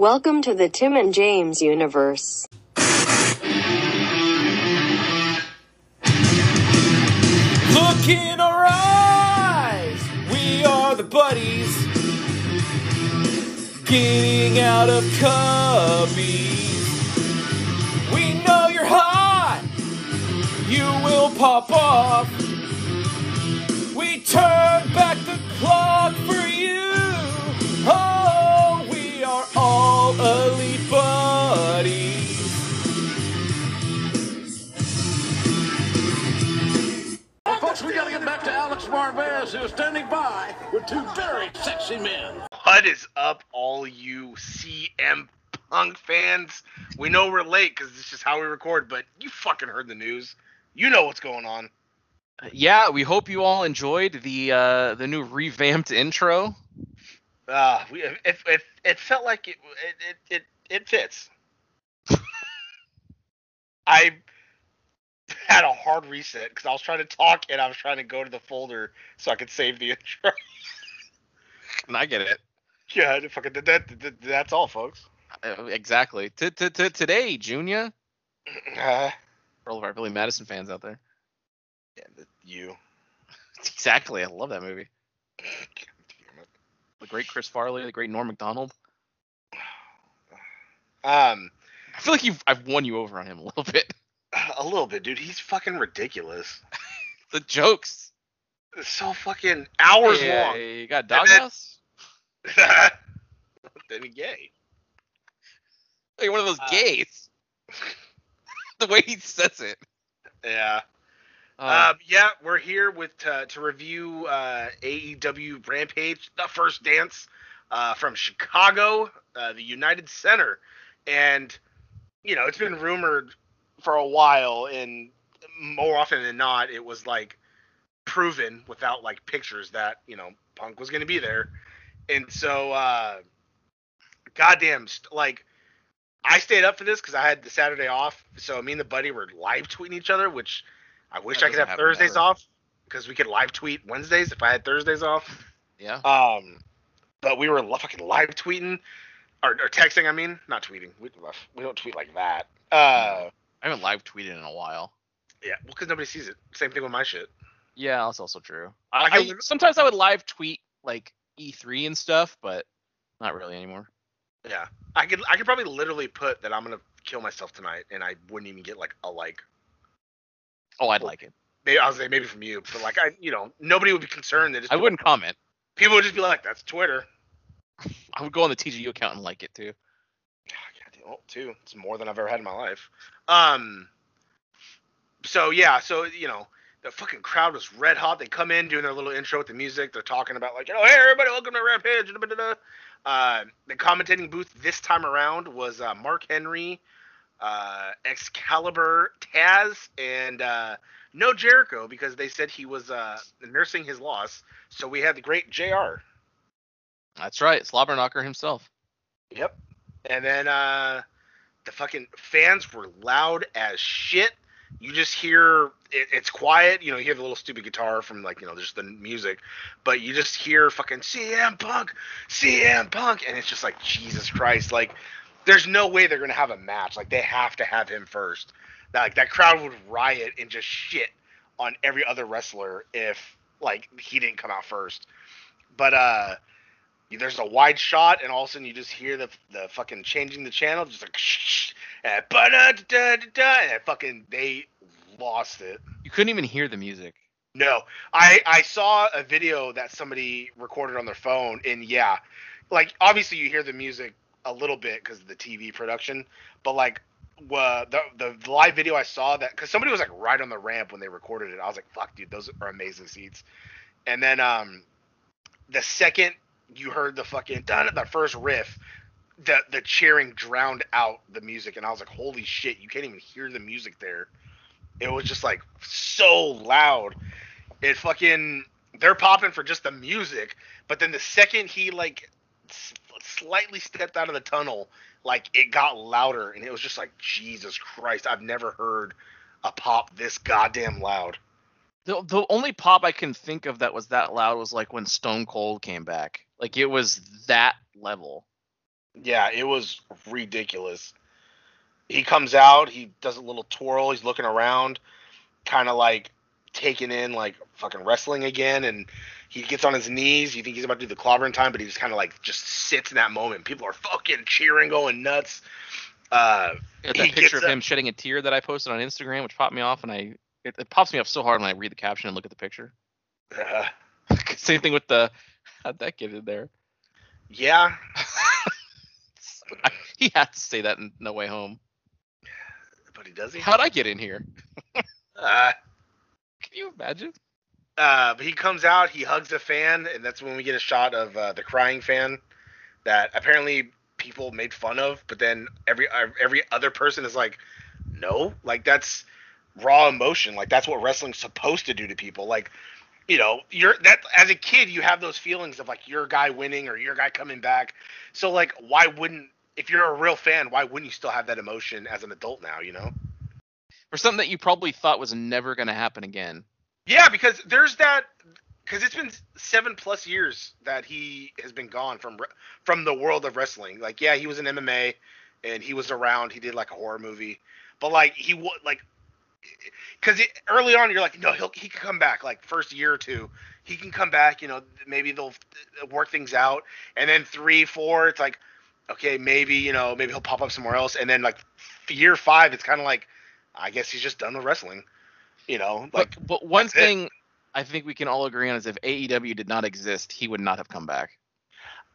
Welcome to the Tim and James universe. Look in our eyes, we are the buddies. Getting out of cubbies. We know you're hot, you will pop off. We turn back the clock gotta get back to Alex Marvez, who's standing by with two very sexy men. What is up, all you CM Punk fans? We know we're late because this is how we record, but you fucking heard the news. You know what's going on. yeah, we hope you all enjoyed the uh, the new revamped intro. Uh, we it, it, it felt like it it it it, it fits. I had a hard reset because I was trying to talk and I was trying to go to the folder so I could save the intro. And I get it. yeah, fucking that, that, that that's all, folks. Uh, exactly. Today, Junior, Uh, for all of our Billy Madison fans out there. yeah, the- you. Exactly. I love that movie. The great Chris Farley, the great Norm Macdonald. Um, I feel like you've I've won you over on him a little bit. a little bit, dude. He's fucking ridiculous. The jokes. It's so fucking hours Yeah, long. You got then- Doghouse. then he gay. You're one of those Uh, gays. the way he says it. Yeah. Uh, Um, yeah, we're here with to, to review uh, AEW Rampage, the first dance uh, from Chicago, uh, the United Center, and you know it's been rumored for a while, and more often than not, it was like proven without like pictures that you know Punk was going to be there, and so uh, goddamn, st- like I stayed up for this because I had the Saturday off, so me and the buddy were live tweeting each other, which I wish That I could have Thursdays ever. off because we could live tweet Wednesdays if I had Thursdays off. yeah. Um, but we were fucking live tweeting or, or texting. I mean, not tweeting. We we don't tweet like that. Uh, I haven't live tweeted in a while. yeah, well, because nobody sees it. Same thing with my shit. Yeah, that's also true. I I, I- sometimes I would live tweet like E3 and stuff, but not really anymore. Yeah, I could I could probably literally put that I'm gonna kill myself tonight, and I wouldn't even get like a like. Oh, I'd like it. Maybe I was say maybe from you, but like I, you know, nobody would be concerned. That I wouldn't comment. People would just be like, "That's Twitter." I would go on the TGU account and like it too. God, well, two. It's more than I've ever had in my life. Um. So yeah, so you know, the fucking crowd was red hot. They come in doing their little intro with the music. They're talking about like, you know, hey everybody, welcome to Rampage. Uh, the commentating booth this time around was uh, Mark Henry, uh, Excalibur, Taz, and uh, no Jericho because they said he was uh, nursing his loss. So we had the great Jr. That's right, Slobberknocker himself. Yep. And then uh the fucking fans were loud as shit. You just hear it, it's quiet, you know, you hear the little stupid guitar from like, you know, just the music, but you just hear fucking CM Punk, CM Punk, and it's just like Jesus Christ, like there's no way they're gonna have a match. Like they have to have him first. That like that crowd would riot and just shit on every other wrestler if like he didn't come out first. But uh there's a wide shot, and all of a sudden you just hear the the fucking changing the channel, just like shh, and ba-da-da-da-da-da, and fucking they lost it. You couldn't even hear the music. No, I I saw a video that somebody recorded on their phone, and yeah, like obviously you hear the music a little bit because of the TV production, but like. Uh, the the live video I saw that because somebody was like right on the ramp when they recorded it. I was like, "Fuck, dude, those are amazing seats." And then um, the second you heard the fucking done at the first riff, the the cheering drowned out the music, and I was like, "Holy shit, you can't even hear the music there." It was just like so loud. It fucking they're popping for just the music, but then the second he like slightly stepped out of the tunnel, like it got louder, and it was just like Jesus Christ, I've never heard a pop this goddamn loud. The the only pop I can think of that was that loud was like when Stone Cold came back. Like it was that level. Yeah, it was ridiculous. He comes out, he does a little twirl, he's looking around, kind of like taking in like fucking wrestling again, and he gets on his knees. You think he's about to do the clobbering time, but he just kind of like just sits in that moment. People are fucking cheering, going nuts. Uh, Got he that picture gets of up- him shedding a tear that I posted on Instagram, which popped me off, and I it, it pops me up so hard when I read the caption and look at the picture. uh, Same thing with the how'd that get in there? yeah, he had to say that in No Way Home. but he does he? How'd I get in here? Uh, Can you imagine? uh, but he comes out, he hugs a fan, and that's when we get a shot of uh, the crying fan that apparently people made fun of, but then every every other person is like, no, like that's raw emotion, like that's what wrestling's supposed to do to people, like. You know, you're that as a kid, you have those feelings of like your guy winning or your guy coming back. So like, why wouldn't if you're a real fan, why wouldn't you still have that emotion as an adult now? You know? For something that you probably thought was never going to happen again. Yeah, because there's that because it's been seven plus years that he has been gone from from the world of wrestling. Like, yeah, he was in MMA and he was around. He did like a horror movie, but like he was like because early on you're like, no, he'll he can come back. Like first year or two, he can come back. You know, maybe they'll work things out, and then three, four, it's like, okay, maybe you know, maybe he'll pop up somewhere else, and then like year five, it's kind of like, I guess he's just done with wrestling. You know, like But, but one that's it. thing I think we can all agree on is if AEW did not exist, he would not have come back.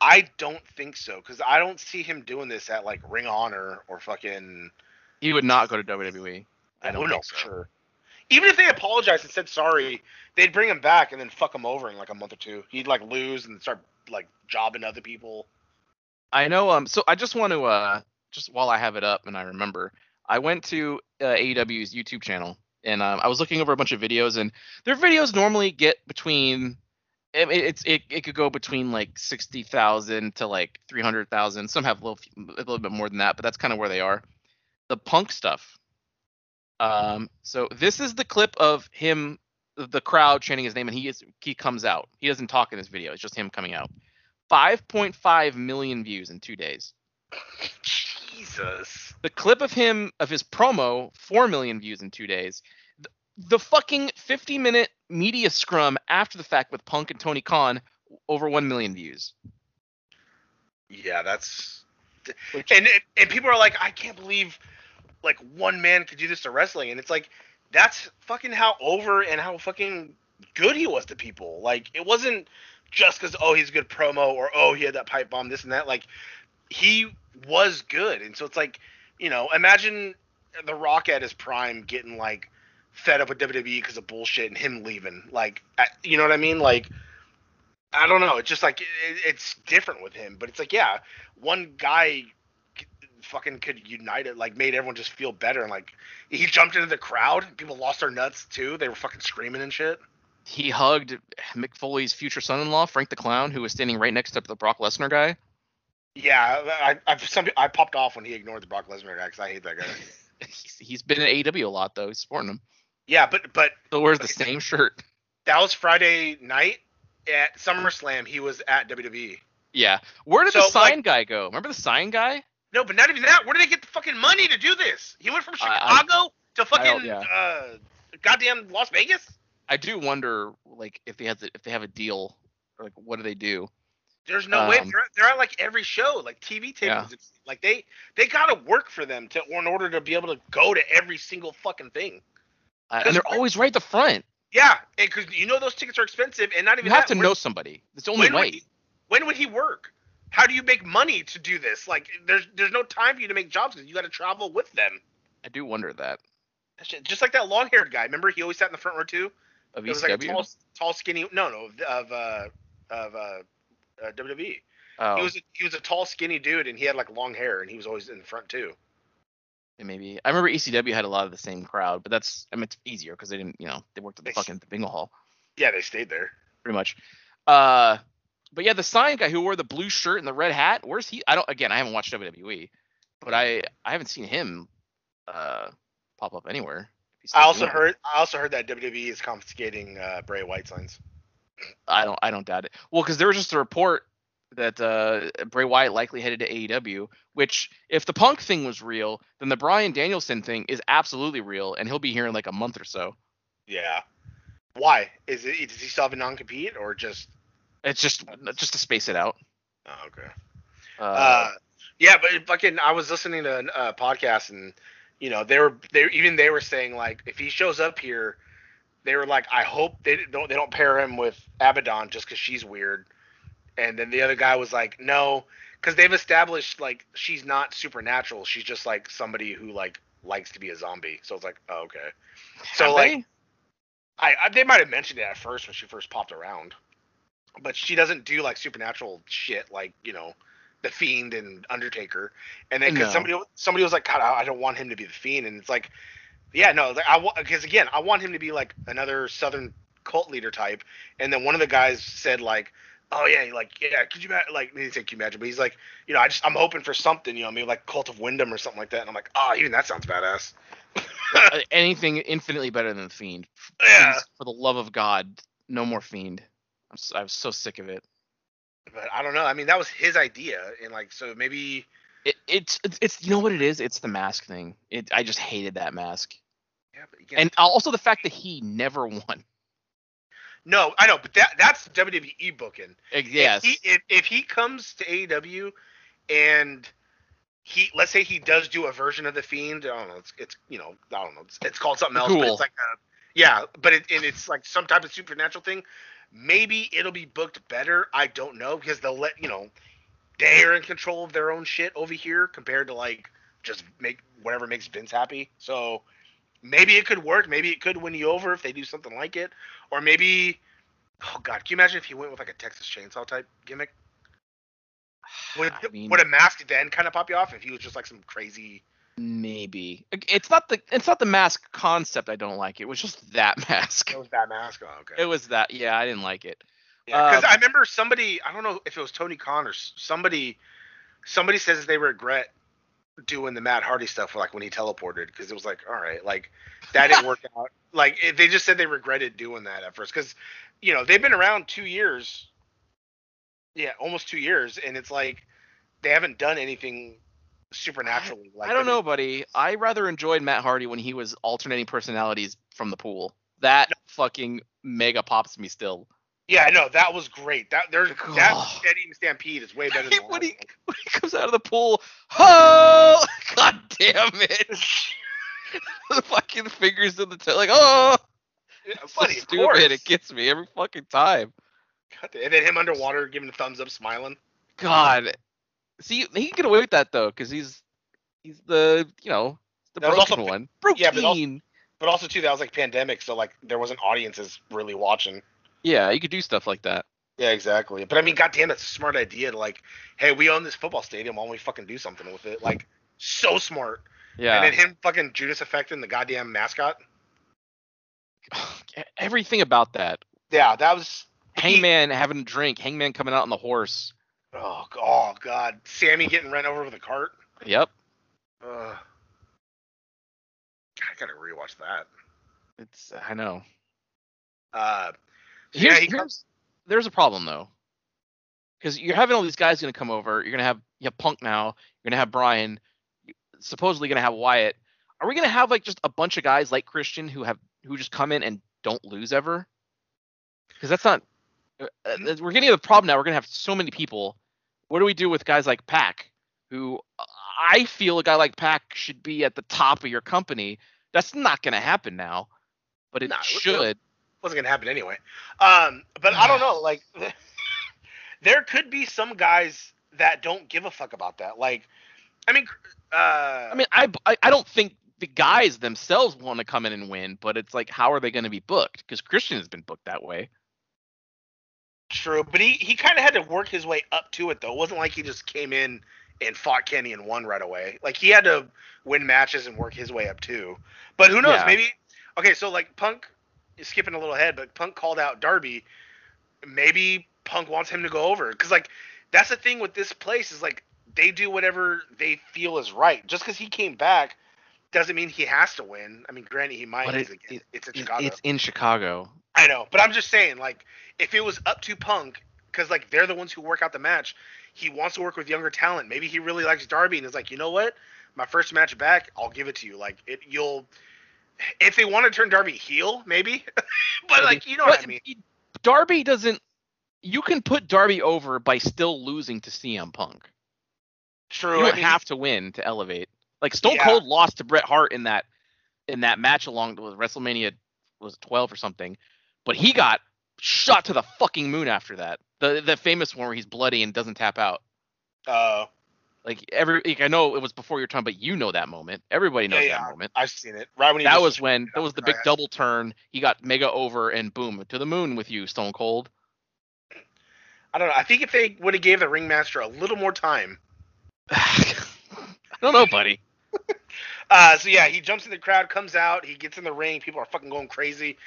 I don't think so because I don't see him doing this at like Ring Honor or fucking. He would not go to WWE. I don't know so. sure. Even if they apologized and said sorry, they'd bring him back and then fuck him over in like a month or two. He'd like lose and start like jobbing other people. I know. Um. So I just want to uh just while I have it up and I remember, I went to uh, AEW's YouTube channel and um, I was looking over a bunch of videos and their videos normally get between. I mean, it's it, it could go between like sixty thousand to like three hundred thousand. Some have a little a little bit more than that, but that's kind of where they are. The punk stuff. Um. So this is the clip of him, the crowd chanting his name, and he is he comes out. He doesn't talk in this video. It's just him coming out. 5.5 million views in two days. Jesus. The clip of him of his promo, 4 million views in two days. The, the fucking 50 minute media scrum after the fact with Punk and Tony Khan, over 1 million views. Yeah, that's. And and people are like, I can't believe like one man could do this to wrestling, and it's like that's fucking how over and how fucking good he was to people. Like it wasn't just because oh he's a good promo or oh he had that pipe bomb this and that. Like he was good, and so it's like you know imagine the Rock at his prime getting like fed up with WWE because of bullshit and him leaving. Like you know what I mean? Like I don't know. It's just like it, it's different with him, but it's like yeah, one guy fucking could unite it, like made everyone just feel better, and like he jumped into the crowd, people lost their nuts too. They were fucking screaming and shit. He hugged Mick Foley's future son in law, Frank the Clown, who was standing right next to the Brock Lesnar guy. Yeah, I I some I popped off when he ignored the Brock Lesnar guy because I hate that guy. He's, he's been in AEW a lot, though. He's supporting him. yeah, but but Still wears the same shirt. that was Friday night at SummerSlam. He was at WWE. Yeah. Where did the sign like- guy go? Remember the sign guy? No, but not even that. Where did they get the fucking money to do this? He went from I- I- Chicago to fucking yeah. uh, goddamn Las Vegas. I do wonder, like, if they have the, if they have a deal, or, like, what do they do? There's no way Um, they're, they're at like every show, like TV tapings. It's Like they they gotta work for them to in order to be able to go to every single fucking thing. Uh, and they're always right at the front. Yeah, because you know those tickets are expensive, and not even You have that, to when- know somebody. It's the only when would way. he- when would he work? How do you make money to do this? Like, there's there's no time for you to make jobs because you got to travel with them. I do wonder that Just like that long-haired guy. Remember, he always sat in the front row too. of It was like a ECW. tall, tall, skinny. No, no, of uh, of uh, uh, WWE. oh, He was a, he was a tall, skinny dude, and he had like long hair, and he was always in the front too. And maybe. I remember ECW had a lot of the same crowd, but that's I mean it's easier because they didn't, you know, they worked at the They fucking bingo hall Yeah, they stayed there. pretty much. Uh, but yeah, the sign guy who wore the blue shirt and the red hat, where's he? I don't. Again, I haven't watched WWE, but I I haven't seen him uh pop up anywhere. I also it. heard I also heard that WWE is confiscating uh, Bray Wyatt signs. I don't I don't doubt it. Well, because there was just a report that uh, Bray Wyatt likely headed to AEW. Which, if the Punk thing was real, then the Bryan Danielson thing is absolutely real, and he'll be here in like a month or so. Yeah. Why? Is it does he still have a non compete or just It's just just to space it out. oh, okay. Uh, Uh, yeah, but fucking, I was listening to a podcast and you know they were they even they were saying like if he shows up here, they were like I hope they don't they don't pair him with Abaddon just because she's weird, and then the other guy was like no because they've established like she's not supernatural she's just like somebody who like likes to be a zombie so it's like oh, okay so have like they? I, I they might have mentioned it at first when she first popped around, but she doesn't do like supernatural shit like you know the Fiend and Undertaker. And then because No. somebody somebody was like, God, I I don't want him to be the Fiend, and it's like, yeah, no, like, I because again, I want him to be like another Southern cult leader type. And then one of the guys said like. Oh yeah, like yeah. Could you imagine? Like, he didn't you imagine, but he's like, you know, I just I'm hoping for something, you know, maybe like Cult of Windham or something like that. And I'm like, oh, even that sounds badass. Uh, anything infinitely better than the Fiend. Yeah. Please, for the love of God, no more Fiend. I'm so, I'm so sick of it. But I don't know. I mean, that was his idea, and like, so maybe it it's, it's you know what it is? It's the mask thing. It I just hated that mask, Yeah, but again, and also the fact that he never won. no, I know, but that that's WWE booking. Yes. If he, if, if he comes to AEW and he, let's say he does do a version of the Fiend, I don't know, it's, it's you know, I don't know, it's, it's called something else, but Cool. it's like a, yeah, but it, and it's like some type of supernatural thing. Maybe it'll be booked better. I don't know because they'll let you know they're in control of their own shit over here compared to like just make whatever makes Vince happy. So maybe it could work. Maybe it could win you over if they do something like it. Or maybe, oh god, can you imagine if he went with like a Texas Chainsaw type gimmick? Would, I mean- would a mask then kind of pop you off if he was just like some crazy? Maybe it's not the it's not the mask concept I don't like. It was just that mask. It was that mask. Oh, okay. It was that. Yeah, I didn't like it. Yeah, because Uh, I remember somebody. I don't know if it was Tony Khan or somebody. Somebody says they regret doing the Matt Hardy stuff, like when he teleported, because it was like, all right, like that didn't work out. Like it, they just said they regretted doing that at first, because you know they've been around two years. Yeah, almost two years, and it's like they haven't done anything supernaturally. Like I don't know, buddy. I rather enjoyed Matt Hardy when he was alternating personalities from the pool. That fucking mega pops me still. Yeah, no, that was great. That there's that Oh. Stampede is way better than when he when he comes out of the pool, oh god damn it! the fucking fingers in the tail, like oh, Yeah, it's so stupid. course. It gets me every fucking time. And then him underwater giving a thumbs up, smiling. God, see, he can get away with that though, because he's he's the you know the That broken also- one. Broken. yeah, but also- But also too, that was like pandemic, so like there wasn't audiences really watching. yeah, you could do stuff like that. Yeah, exactly. But I mean, goddamn, that's a smart idea. To like, hey, we own this football stadium. Why don't we fucking do something with it? Like, so smart. Yeah. And then him fucking Judas affecting the goddamn mascot. Everything about that. Yeah, that was. Hangman having a drink, Hangman coming out on the horse. Oh, oh god, Sammy getting run over with a cart. Yep. Ugh. I gotta rewatch that. It's I know. Uh, Here's, yeah, he here's comes. there's a problem though. Because you're having all these guys gonna come over. You're gonna have you have Punk now. You're gonna have Brian. Supposedly gonna have Wyatt. Are we gonna have like just a bunch of guys like Christian who have who just come in and don't lose ever? Because that's not. uh, uh, We're getting to the problem now. We're gonna have so many people. What do we do with guys like Pac, who I feel a guy like Pac should be at the top of your company. That's not gonna happen now, but it Nah, it- should. wasn't gonna happen anyway. Um, but I don't know. Like, there could be some guys that don't give a fuck about that. Like, I mean, uh, I mean, I, I I don't think the guys themselves want to come in and win, but it's like, how are they going to be booked? Because Christian has been booked that way. True. But he he kind of had to work his way up to it though. It wasn't like he just came in and fought Kenny and won right away. Like he had to win matches and work his way up too. But who knows? Yeah. Maybe. Okay, so like Punk is skipping a little ahead, but Punk called out Darby. Maybe Punk wants him to go over because like that's the thing with this place is like they do whatever they feel is right. Just because he came back doesn't mean he has to win. I mean, granted, he might. Because it- it's in Chicago. It's in Chicago. I know, but I'm just saying, like, if it was up to Punk, because like they're the ones who work out the match. He wants to work with younger talent. Maybe he really likes Darby and is like, you know what, my first match back, I'll give it to you. Like it, you'll. If they want to turn Darby heel, maybe, but like you know what I mean. Darby doesn't. You can put Darby over by still losing to CM Punk. True. You I mean, have to win to elevate. Like Stone Yeah. Cold lost to Bret Hart in that in that match along with WrestleMania was 12 or something, but he got shot to the fucking moon after that. The the famous one where he's bloody and doesn't tap out. Uh, Like every like, I know it was before your time, but you know that moment. Everybody knows yeah, that moment. I've seen it. Right when he That was when that was the big Right. double turn. He got mega over and boom to the moon with you, Stone Cold. I don't know. I think if they would have gave the ringmaster a little more time. I don't know, buddy. Uh, so yeah, he jumps in the crowd, comes out, he gets in the ring. People are fucking going crazy.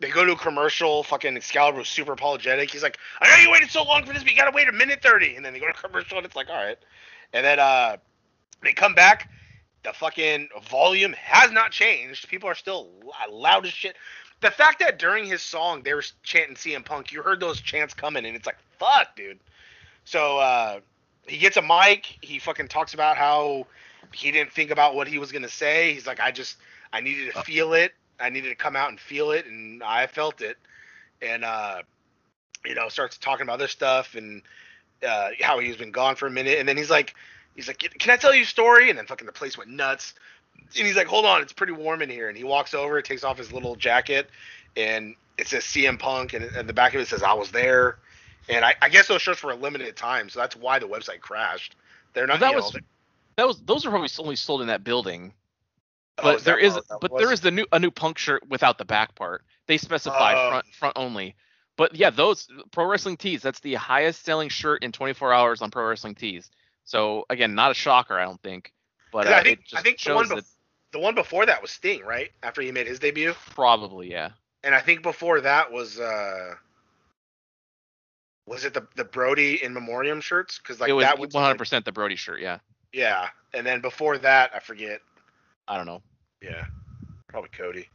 They go to a commercial. Fucking Excalibur was super apologetic. He's like, "I know you waited so long for this, but you gotta wait a minute 30. And then they go to commercial, and it's like, all right. And then uh, they come back. The fucking volume has not changed. People are still loud as shit. The fact that during his song they were chanting CM Punk, you heard those chants coming, and it's like, fuck, dude. So uh, he gets a mic. He fucking talks about how he didn't think about what he was gonna say. He's like, I just I needed to feel it. I needed to come out and feel it, and I felt it. And uh, you know, starts talking about other stuff and uh, how he's been gone for a minute, and then he's like, he's like, can I tell you a story? And then fucking the place went nuts. And he's like, hold on, it's pretty warm in here. And he walks over, takes off his little jacket, and it says CM Punk, and at the back of it says I was there. And I, I guess those shirts were a limited time, so that's why the website crashed. They're not. Well, that was- That was those are probably only sold in that building. Oh, But is there is, but was? there is the new a new punk shirt without the back part. They specify Oh. front front only. But yeah, those pro wrestling tees. That's the highest selling shirt in 24 hours on pro wrestling tees. So again, not a shocker, I don't think. But uh, I think I think the one that the one before that was Sting, right? After he made his debut, probably yeah. and I think before that was uh was it the the Brodie in memoriam shirts? Because like it was that was 100% the Brodie shirt. Yeah, yeah, and then before that I forget. I don't know Yeah, probably Cody.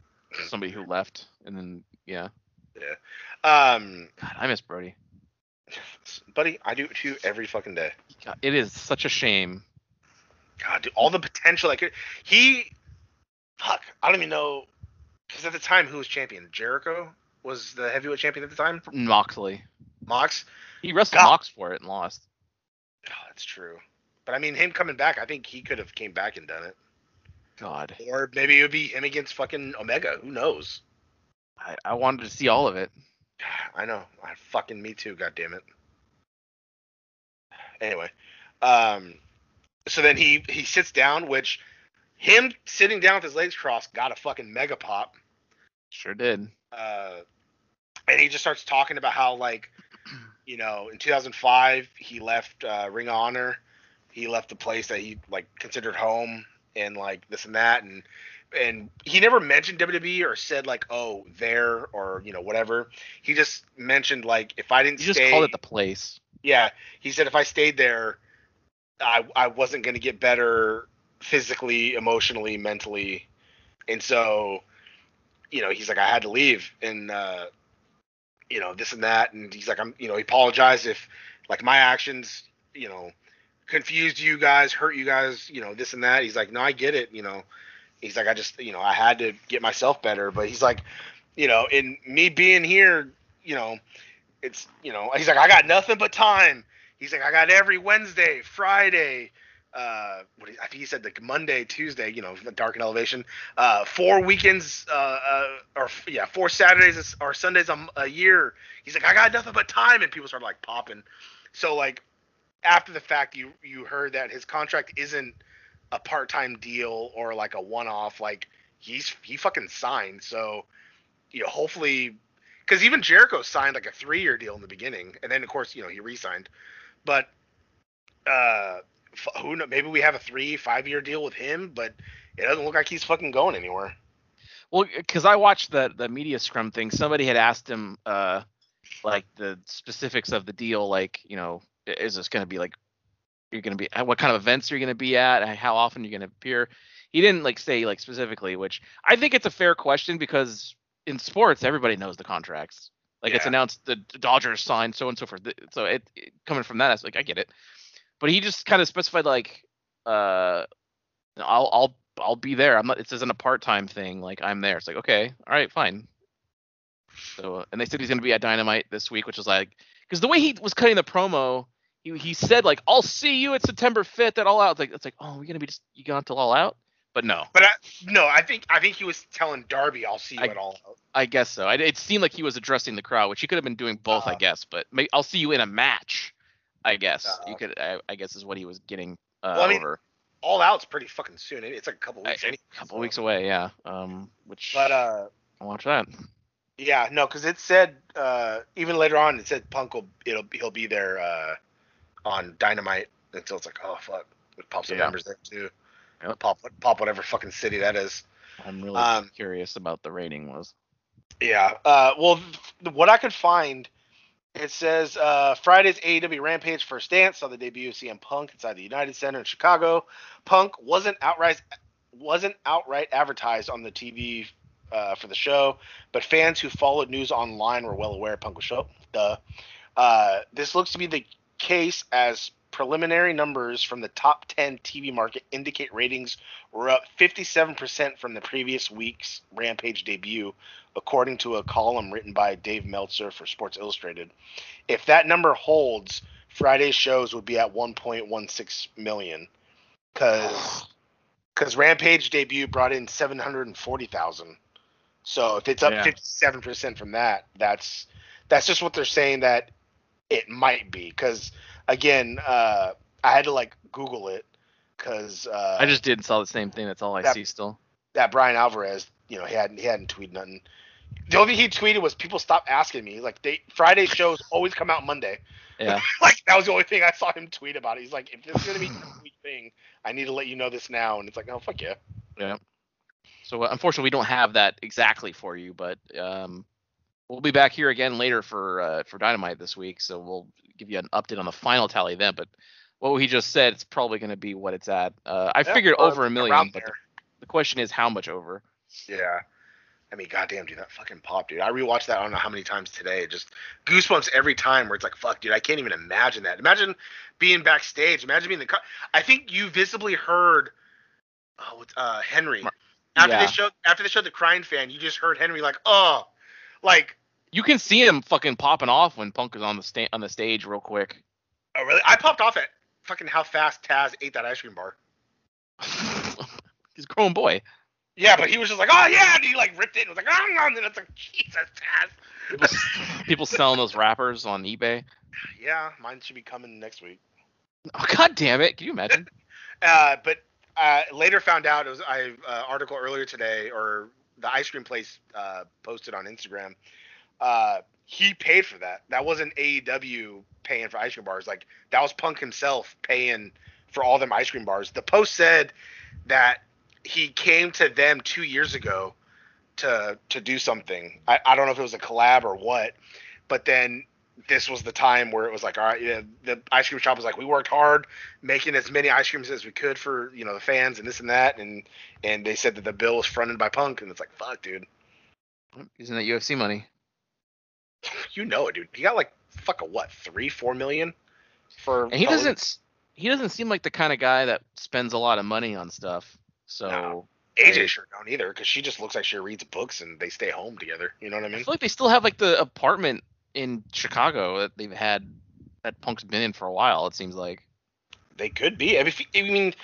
somebody who left, and then yeah. Yeah. Um, God, I miss Brodie. buddy, I do it too every fucking day. God, it is such a shame. God, dude, all the potential I could. he, fuck, I don't even know. Because at the time, who was champion? Jericho was the heavyweight champion at the time. Moxley. Mox. He wrestled God. Mox for it and lost. Oh, that's true. But I mean, him coming back, I think he could have came back and done it. God, Or maybe it would be him against fucking Omega. Who knows? I, I wanted to see all of it. I know. I fucking me too. God damn it. Anyway, um, so then he he sits down, which him sitting down with his legs crossed got a fucking mega pop. Sure did. Uh, and he just starts talking about how like, you know, in 2005 he left uh, Ring of Honor, he left the place that he like considered home, and like this and that, and and he never mentioned WWE or said like, oh, there or you know whatever. He just mentioned like if I didn't You just stay, called it the place. yeah, he said if I stayed there, I I wasn't gonna get better physically, emotionally, mentally, and so, you know, he's like I had to leave, and uh, you know this and that, and he's like I'm, you know, he apologized if like my actions, you know, confused you guys, hurt you guys, you know, this and that. He's like, no, I get it, you know. He's like, I just, you know, I had to get myself better, but he's like, you know, in me being here, you know, it's you know he's like I got nothing but time. He's like I got every Wednesday, Friday, uh, what I think he said like Monday, Tuesday, you know, dark and elevation, uh, four weekends, uh, uh, or yeah, four Saturdays or Sundays a, a year. He's like I got nothing but time, and people started like popping. So like after the fact, you you heard that his contract isn't a part time deal or like a one off. Like he's he fucking signed. So you know, hopefully because even Jericho signed like a three year deal in the beginning, and then of course you know he re-signed. But uh, who know? Maybe we have a three, five year deal with him, but it doesn't look like he's fucking going anywhere. Well, because I watched the the media scrum thing. Somebody had asked him, uh, like the specifics of the deal. Like, you know, is this going to be like, you're going to be, what kind of events are you going to be at? How often you're going to appear? He didn't like say like specifically, which I think it's a fair question because in sports everybody knows the contracts. Like it's announced the Dodgers signed so and so forth. So it, it coming from that, it's like I get it. But he just kind of specified like, uh, I'll I'll I'll be there. I'm not. It isn't a part time thing. Like I'm there. It's like okay, all right, fine. So and they said he's gonna be at Dynamite this week, which is like because the way he was cutting the promo, he he said like I'll see you at September 5th at All Out. It's like it's like oh we're gonna be just you going to All Out, but no, But I, no, I think I think he was telling Darby, "I'll see you I- at all." Out." I guess so. I, it seemed like he was addressing the crowd, which he could have been doing both, I Uh, guess. But I'll see you in a match. I guess Uh, you could. I, I guess is what he was getting uh, Well, I mean, over All Out's pretty fucking soon. It's like a couple weeks. a couple so. weeks away. Yeah. Um. Which. But uh, I'll watch that. yeah, no, because it said uh, even later on it said Punk will it'll he'll be there uh, on Dynamite until it's like oh fuck, it pops Yeah. numbers there too. Yep. Pop pop whatever fucking city that is. I'm really Um, curious about the rating was. Yeah. Uh, well, th- what I could find, it says uh, Friday's AEW Rampage first dance saw the debut of CM Punk inside the United Center in Chicago. Punk wasn't outright wasn't outright advertised on the TV uh, for the show, but fans who followed news online were well aware Punk was show. Duh. Uh, this looks to be the case as preliminary numbers from the top 10 TV market indicate ratings were up 57% from the previous week's Rampage debut, according to a column written by Dave Meltzer for Sports Illustrated. If that number holds, Friday's shows would be at 1.16 million, because because Rampage debut brought in 740,000. So if it's up Yeah. 57% from that, that's that's just what they're saying that it might be. Because again, uh, I had to like Google it because uh, I just did and saw the same thing. That's all I that- see still. that Bryan Alvarez, you know, he hadn't he hadn't tweeted nothing. The only thing he tweeted was people stop asking me. Like they Friday shows always come out Monday. Yeah. like that was the only thing I saw him tweet about. He's like, if this is gonna be a thing, I need to let you know this now. And it's like, oh fuck yeah. Yeah. So uh, unfortunately, we don't have that exactly for you, but um, we'll be back here again later for uh, for Dynamite this week. So we'll give you an update on the final tally then. But what he just said, it's probably going to be what it's at. Uh, I Yeah, figured over a million, but the, the question is how much over. Yeah. I mean, goddamn, dude, that fucking pop, dude. I rewatched that I don't know how many times today. Just goosebumps every time. Where it's like, fuck, dude, I can't even imagine that. Imagine being backstage. Imagine being the. Co- I think you visibly heard, oh, uh Henry after yeah. they showed after they showed the crying fan. You just heard Henry like, oh, like, You can see him fucking popping off when Punk is on the sta- on the stage real quick. oh really? I popped off at fucking how fast Taz ate that ice cream bar. He's a grown boy. Yeah, but he was just like, oh yeah, and he like ripped it and was like, oh, and then it's like, Jesus, Taz. People, people selling those wrappers on eBay. Yeah, mine should be coming next week. Oh god damn it! Can you imagine? Uh, but uh, later found out it was I uh, article earlier today, or the ice cream place uh, posted on Instagram. Uh, he paid for that. That wasn't AEW paying for ice cream bars. Like that was Punk himself paying for all them ice cream bars. The post said that he came to them two years ago to to do something. I, I don't know if it was a collab or what, but then this was the time where it was like, all right, yeah, the ice cream shop was like, we worked hard making as many ice creams as we could for you know the fans and this and that, and and they said that the bill was fronted by Punk, and it's like, fuck, dude, Isn't that UFC money? you know it, dude. He got like fuck a what, three, four million for. And he doesn't he doesn't seem like the kind of guy that spends a lot of money on stuff. So No. AJ sure don't either, because she just looks like she reads books and they stay home together. You know what I I mean? feel like they still have like the apartment in Chicago that they've had that Punk's been in for a while. It seems like. They could be. I mean, I mean,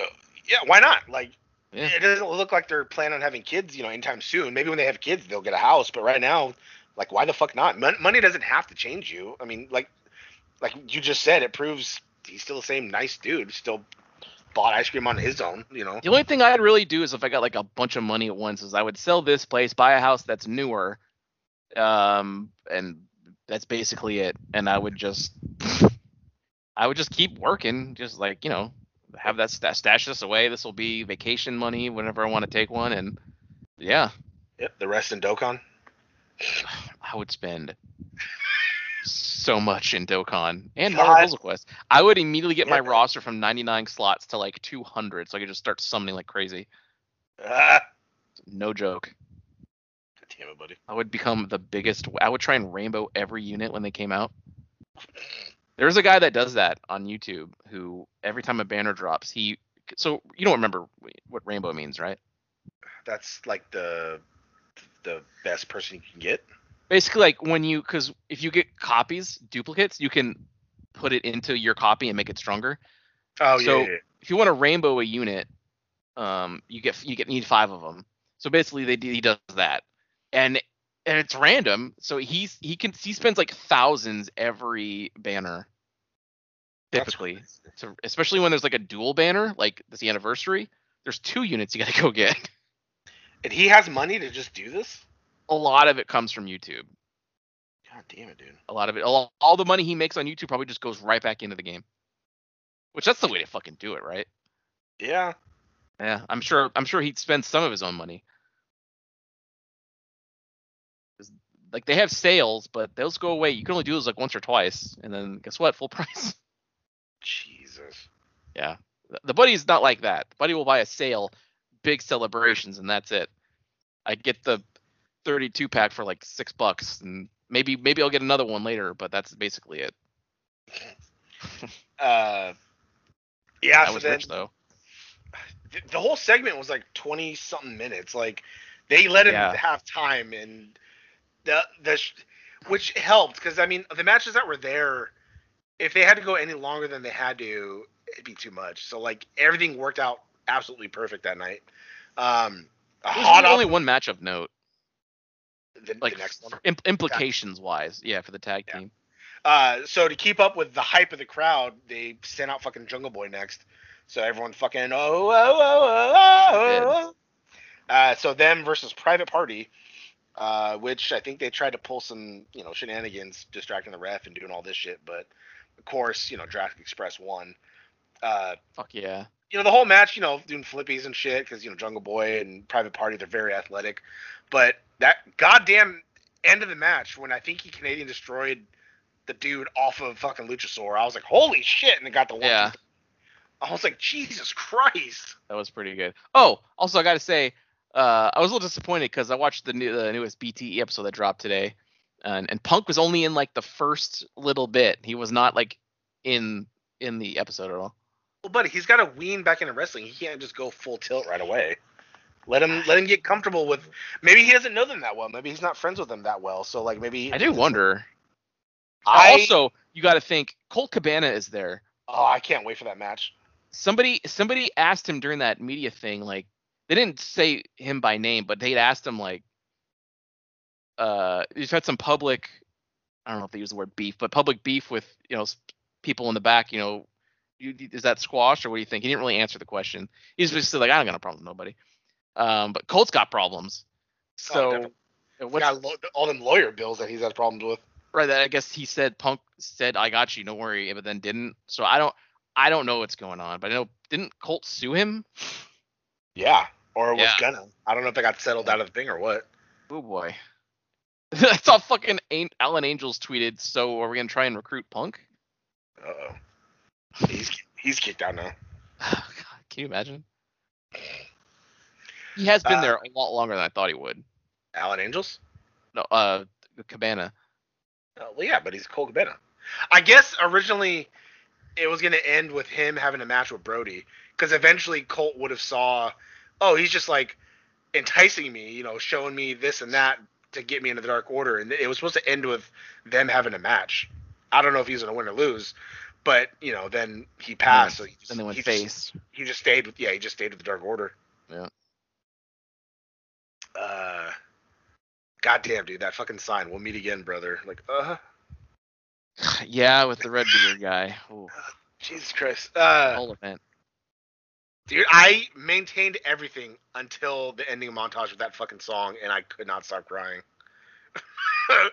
uh, yeah, why not? Like, Yeah. it doesn't look like they're planning on having kids, you know, anytime soon. Maybe when they have kids, they'll get a house. But right now, like, why the fuck not? Mon- money doesn't have to change you. I mean, like, like you just said, it proves he's still the same nice dude. Still bought ice cream on his own, you know. The only thing I'd really do is if I got like a bunch of money at once, is I would sell this place, buy a house that's newer, um, and that's basically it. And I would just, I would just keep working, just like you know, have that sta- stash this away. This will be vacation money whenever I want to take one, and yeah, Yep, the rest in Dokkan. I would spend so much in Dokkan and God. Marvel Puzzle Quest. I would immediately get my roster from 99 slots to like 200, so I could just start summoning like crazy. Ah, No joke. Damn it, buddy. I would become the biggest. I would try and rainbow every unit when they came out. There's a guy that does that on YouTube who every time a banner drops, he so you don't remember what rainbow means, right? That's like the the best person you can get. Basically, like when you because if you get copies, duplicates, you can put it into your copy and make it stronger. Oh So- yeah, yeah, yeah. If you want to rainbow a unit, um, you get you get need five of them. So basically, they he does that, and and it's random. So he's he can he spends like thousands every banner. Typically, so especially when there's like a dual banner, like this anniversary, there's two units you got to go get. And he has money to just do this. A lot of it comes from YouTube. God damn it, dude. A lot of it, all, all the money he makes on YouTube probably just goes right back into the game. Which that's the way to fucking do it, right? Yeah. Yeah, I'm sure. I'm sure he'd spend some of his own money. Like they have sales, but those go away. You can only do those like once or twice, and then guess what? Full price. Jesus. yeah, The- buddy's not like that. The buddy will buy a sale, big celebrations, and that's it. I get the 32 pack for like six bucks, and maybe maybe I'll get another one later, but that's basically it. Uh. Yeah. I so was then rich though. the whole segment was like twenty something minutes. Like they let him Yeah. have time, and the the which helped because I mean the matches that were there, if they had to go any longer than they had to, it'd be too much. So like everything worked out absolutely perfect that night. Um, hot only one match of note, the, like the next one. im- implications wise. Yeah, for the tag Yeah. team. Uh, so to keep up with the hype of the crowd, they sent out fucking Jungle Boy next. So everyone fucking oh oh oh oh oh. oh. Uh, so them versus Private Party, uh, which I think they tried to pull some you know shenanigans, distracting the ref and doing all this shit. But of course, you know Jurassic Express won. Uh, Fuck yeah. you know the whole match, you know, doing flippies and shit because you know Jungle Boy and Private Party they're very athletic, but that goddamn end of the match when I think he Canadian destroyed the dude off of fucking Luchasaur, I was like, holy shit, and it got the one. Yeah. I was like, Jesus Christ. That was pretty good. Oh, also I got to say, uh, I was a little disappointed because I watched the new the newest BTE episode that dropped today, and and Punk was only in like the first little bit. He was not like in in the episode at all. Well, buddy, he's got to wean back into wrestling. He can't just go full tilt right away. Let him let him get comfortable with. Maybe he doesn't know them that well. Maybe he's not friends with them that well. So like maybe I do wonder. I also, you got to think Colt Cabana is there. oh I can't wait for that match. Somebody somebody asked him during that media thing, like they didn't say him by name, but they'd asked him like, uh, he's had some public, I don't know if they use the word beef, but public beef with you know people in the back. You know, you, is that squash or what do you think? He didn't really answer the question. He's just like, I don't got a problem with nobody. Um, but Colt's got problems. Oh, So what's got lo- all them lawyer bills that he's had problems with. right? That I guess he said Punk said I got you, don't worry, but then didn't. So I don't I don't know what's going on, but I know didn't Colt sue him? Yeah, or was Yeah. gonna. I don't know if they got settled out of the thing or what. Oh boy. I saw fucking An- Alan Angels tweeted. So are we gonna try and recruit Punk? Uh oh. He's he's kicked out now. God, can you imagine? He has been Uh, there a lot longer than I thought he would. Alan Angels. No, uh, Cabana. Oh, well, yeah, but he's Colt Cabana. I guess originally it was gonna end with him having a match with Brodie, because eventually Colt would have saw, oh, he's just like enticing me, you know, showing me this and that to get me into the Dark Order, and it was supposed to end with them having a match. I don't know if he's gonna win or lose, but you know, then he passed. so he just, Then they went he face. Just, he just stayed with yeah, he just stayed with the Dark Order. Yeah. Uh, goddamn, dude, that fucking sign. We'll meet again, brother. Like, uh, huh. yeah, with the red beard guy. Ooh, Jesus Christ. Uh, whole event. Dude, I maintained everything until the ending montage of that fucking song, and I could not stop crying.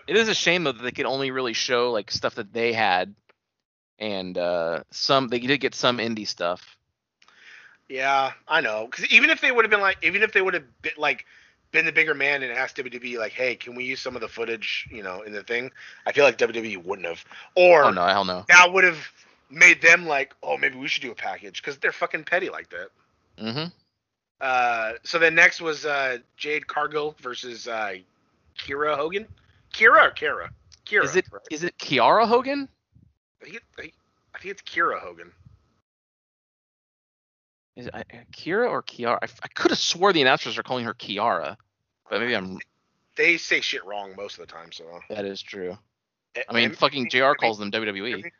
It is a shame though that they could only really show like stuff that they had, and uh some they did get some indie stuff. Yeah, I know. Because even if they would have been like, even if they would have been like, been the bigger man and asked WWE like, hey, can we use some of the footage, you know, in the thing? I feel like WWE wouldn't have, or Oh no, hell no. that would have made them like, oh, maybe we should do a package because they're fucking petty like that. Mm-hmm. Uh, so then next was uh, Jade Cargill versus uh, Kira Hogan, Kira or Kara? Kira. Is it right? is it Kiara Hogan? I think, it, I think- I it's Kira Hogan. Is it uh, Kira or Kiara? I, I could have swore the announcers are calling her Kiara, but maybe I'm. They say shit wrong most of the time, so. That is true. I mean, eh, fucking eh, Jr. calls them WWE.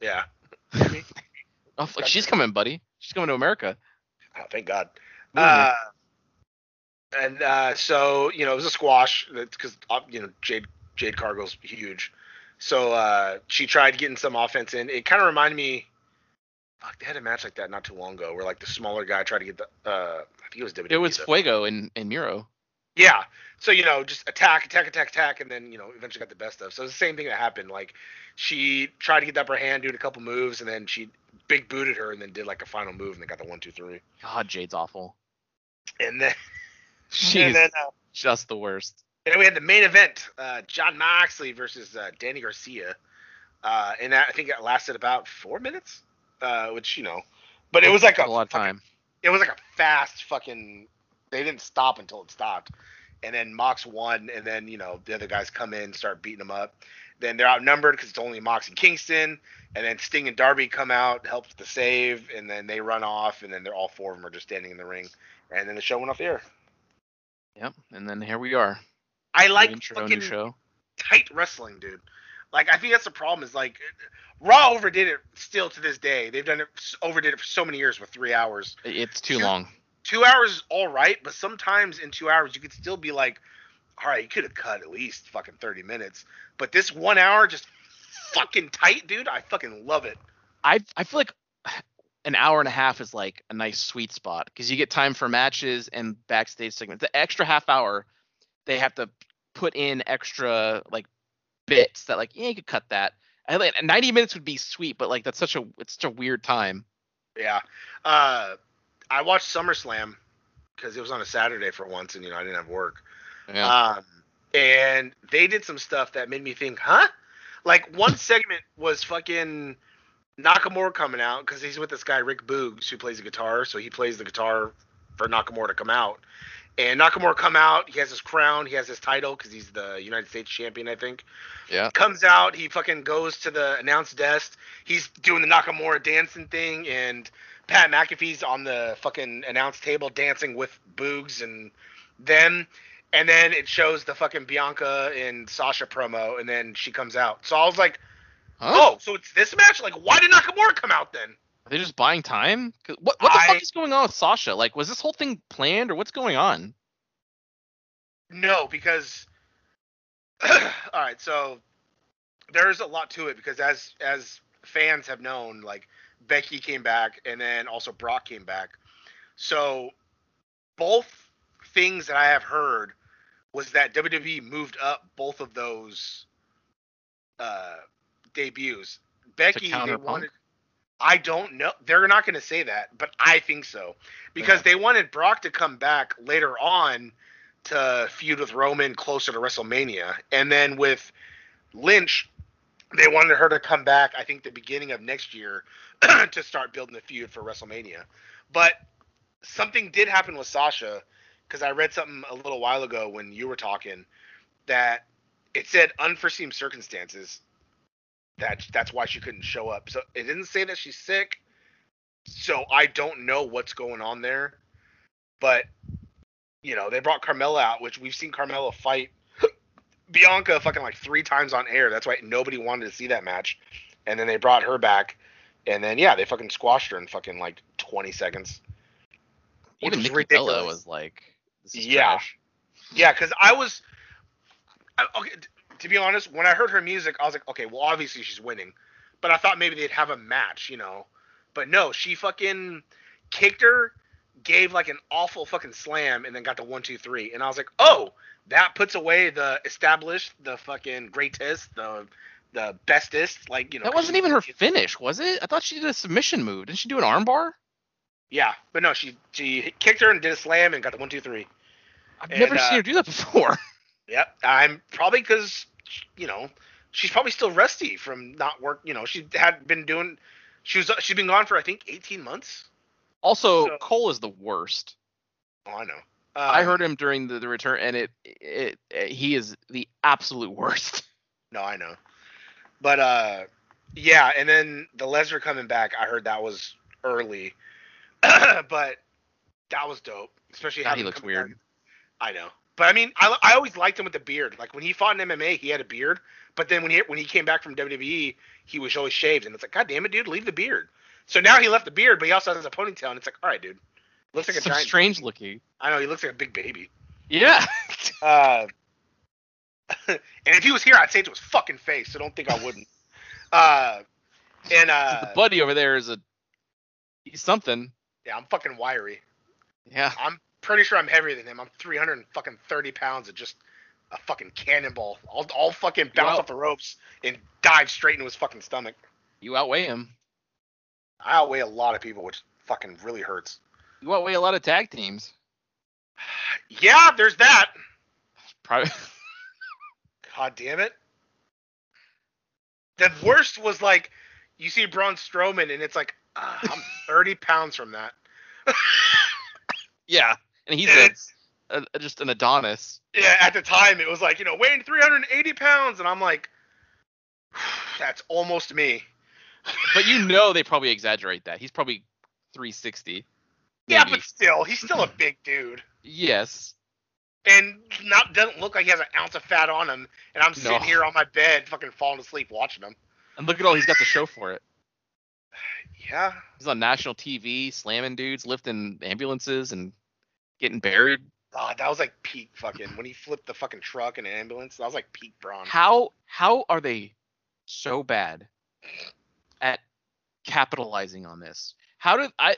Yeah. Oh, fuck, she's coming, buddy. She's coming to America. Oh, thank God. Ooh. Uh, and uh, so you know it was a squash because you know Jade Jade Cargill's huge. So uh, she tried getting some offense in. It kind of reminded me. Fuck, they had a match like that not too long ago where like the smaller guy tried to get the. Uh, I think it was WWE. It was though. Fuego and in Miro. Yeah. So you know, just attack, attack, attack, attack, and then you know eventually got the best of. So it's the same thing that happened. Like she tried to get the upper hand, doing a couple moves, and then she big booted her, and then did like a final move, and they got the one, two, three. God, Jade's awful. And then She's and then uh, just the worst. And then we had the main event, uh, Jon Moxley versus uh, Danny Garcia, uh, and that, I think it lasted about four minutes, uh, which you know, but it was like a, a lot of fucking- time. It was like a fast fucking. They didn't stop until it stopped, and then Mox won, and then you know the other guys come in, start beating them up. Then they're outnumbered because it's only Mox and Kingston, and then Sting and Darby come out, help the save, and then they run off, and then they're all four of them are just standing in the ring, and then the show went off the air. Yep. And then here we are. I like intro, fucking show. tight wrestling, dude. Like I think that's the problem is like Raw overdid it still to this day. They've done it overdid it for so many years with three hours. It's too long. Two hours is all right, but sometimes in two hours you could still be like, all right, you could have cut at least fucking thirty minutes. But this one hour just fucking tight, dude. I fucking love it. I I feel like an hour and a half is like a nice sweet spot because you get time for matches and backstage segments. The extra half hour, they have to put in extra like bits that like yeah you could cut that. I like 90 minutes would be sweet, but like that's such a it's such a weird time. Yeah. Uh, I watched SummerSlam because it was on a Saturday for once, and you know I didn't have work. Yeah. Um, and they did some stuff that made me think, huh? Like one segment was fucking Nakamura coming out because he's with this guy Rick Boogs who plays the guitar, so he plays the guitar for Nakamura to come out. And Nakamura come out, he has his crown, he has his title because he's the United States champion, I think. yeah. Comes out, he fucking goes to the announce desk. He's doing the Nakamura dancing thing, and Pat McAfee's on the fucking announce table dancing with Boogs and them. And then it shows the fucking Bianca and Sasha promo, and then she comes out. So I was like, Huh? oh, so it's this match? Like, why did Nakamura come out then? Are they just buying time? What what the I- fuck is going on with Sasha? Like was this whole thing planned or what's going on? No, because all right, so there's a lot to it because as as fans have known, like Becky came back and then also Brock came back. So both things that I have heard was that WWE moved up both of those uh debuts. Becky they wanted I don't know. They're not going to say that, but I think so because they wanted Brock to come back later on to feud with Roman closer to WrestleMania, and then with Lynch, they wanted her to come back. I think the beginning of next year to start building the feud for WrestleMania. But something did happen with Sasha because I read something a little while ago when you were talking that it said unforeseen circumstances that that's why she couldn't show up. So it didn't say that she's sick. So I don't know what's going on there. But you know, they brought Carmella out, which we've seen Carmella fight Bianca fucking like three times on air. That's why nobody wanted to see that match. And then they brought her back, and then yeah, they fucking squashed her in fucking like 20 seconds. Even Nikki ridiculous. Bella was like this is Yeah. trash. Yeah, because I was I, okay. To be honest, when I heard her music, I was like, okay, well, obviously she's winning, but I thought maybe they'd have a match, you know. But no, she fucking kicked her, gave like an awful fucking slam, and then got the one, two, three, and I was like, oh, that puts away the established, the fucking greatest, the the bestest, like you know. that wasn't even her finish, was it? I thought she did a submission move. Didn't she do an armbar? Yeah, but no, she she kicked her and did a slam and got the one, two, three. I've And, never uh, seen her do that before. Yep, I'm probably because you know she's probably still rusty from not work. You know, she had been doing. She was she's been gone for I think 18 months. Also, So- Cole is the worst. Oh, I know. I Um, heard him during the, the return, and it, it it he is the absolute worst. No, I know. But uh yeah, and then the Lesnar coming back, I heard that was early. but that was dope. Especially how he looks weird. back. I know. But I mean, I, I always liked him with the beard. Like when he fought in MMA, he had a beard. But then when he when he came back from WWE, he was always shaved, and it's like, God damn it, dude, leave the beard. So now he left the beard, but he also has a ponytail, and it's like, all right, dude, looks like a giant. strange looking. I know he looks like a big baby. Yeah. Uh, and if he was here, I'd say it to his fucking face. So don't think I wouldn't. Uh, and uh, the buddy over there is a he's something. yeah, I'm fucking wiry. Yeah. I'm pretty sure I'm heavier than him. I'm 300 and fucking 30 pounds of just a fucking cannonball. I'll, I'll fucking bounce Wow. off the ropes and dive straight into his fucking stomach. You outweigh him. I outweigh a lot of people, which fucking really hurts. You want outweigh a lot of tag teams. Yeah, there's that. Probably. God damn it. The worst was like, you see Braun Strowman, and it's like, ah, I'm 30 pounds from that. yeah. And he's And a, a- just an Adonis. yeah, at the time, it was like, you know, weighing 380 pounds, and I'm like, that's almost me. But you know they probably exaggerate that. He's probably 360. Yeah, but still, he's still a big dude. yes. and not doesn't look like he has an ounce of fat on him. And I'm sitting No. here on my bed, fucking falling asleep watching him. And look at all he's got to show for it. Yeah, He's on national TV, slamming dudes, lifting ambulances, and getting buried. oh, that was like peak fucking when he flipped the fucking truck and ambulance. That was like peak Braun. How how are they so bad at capitalizing on this? How do I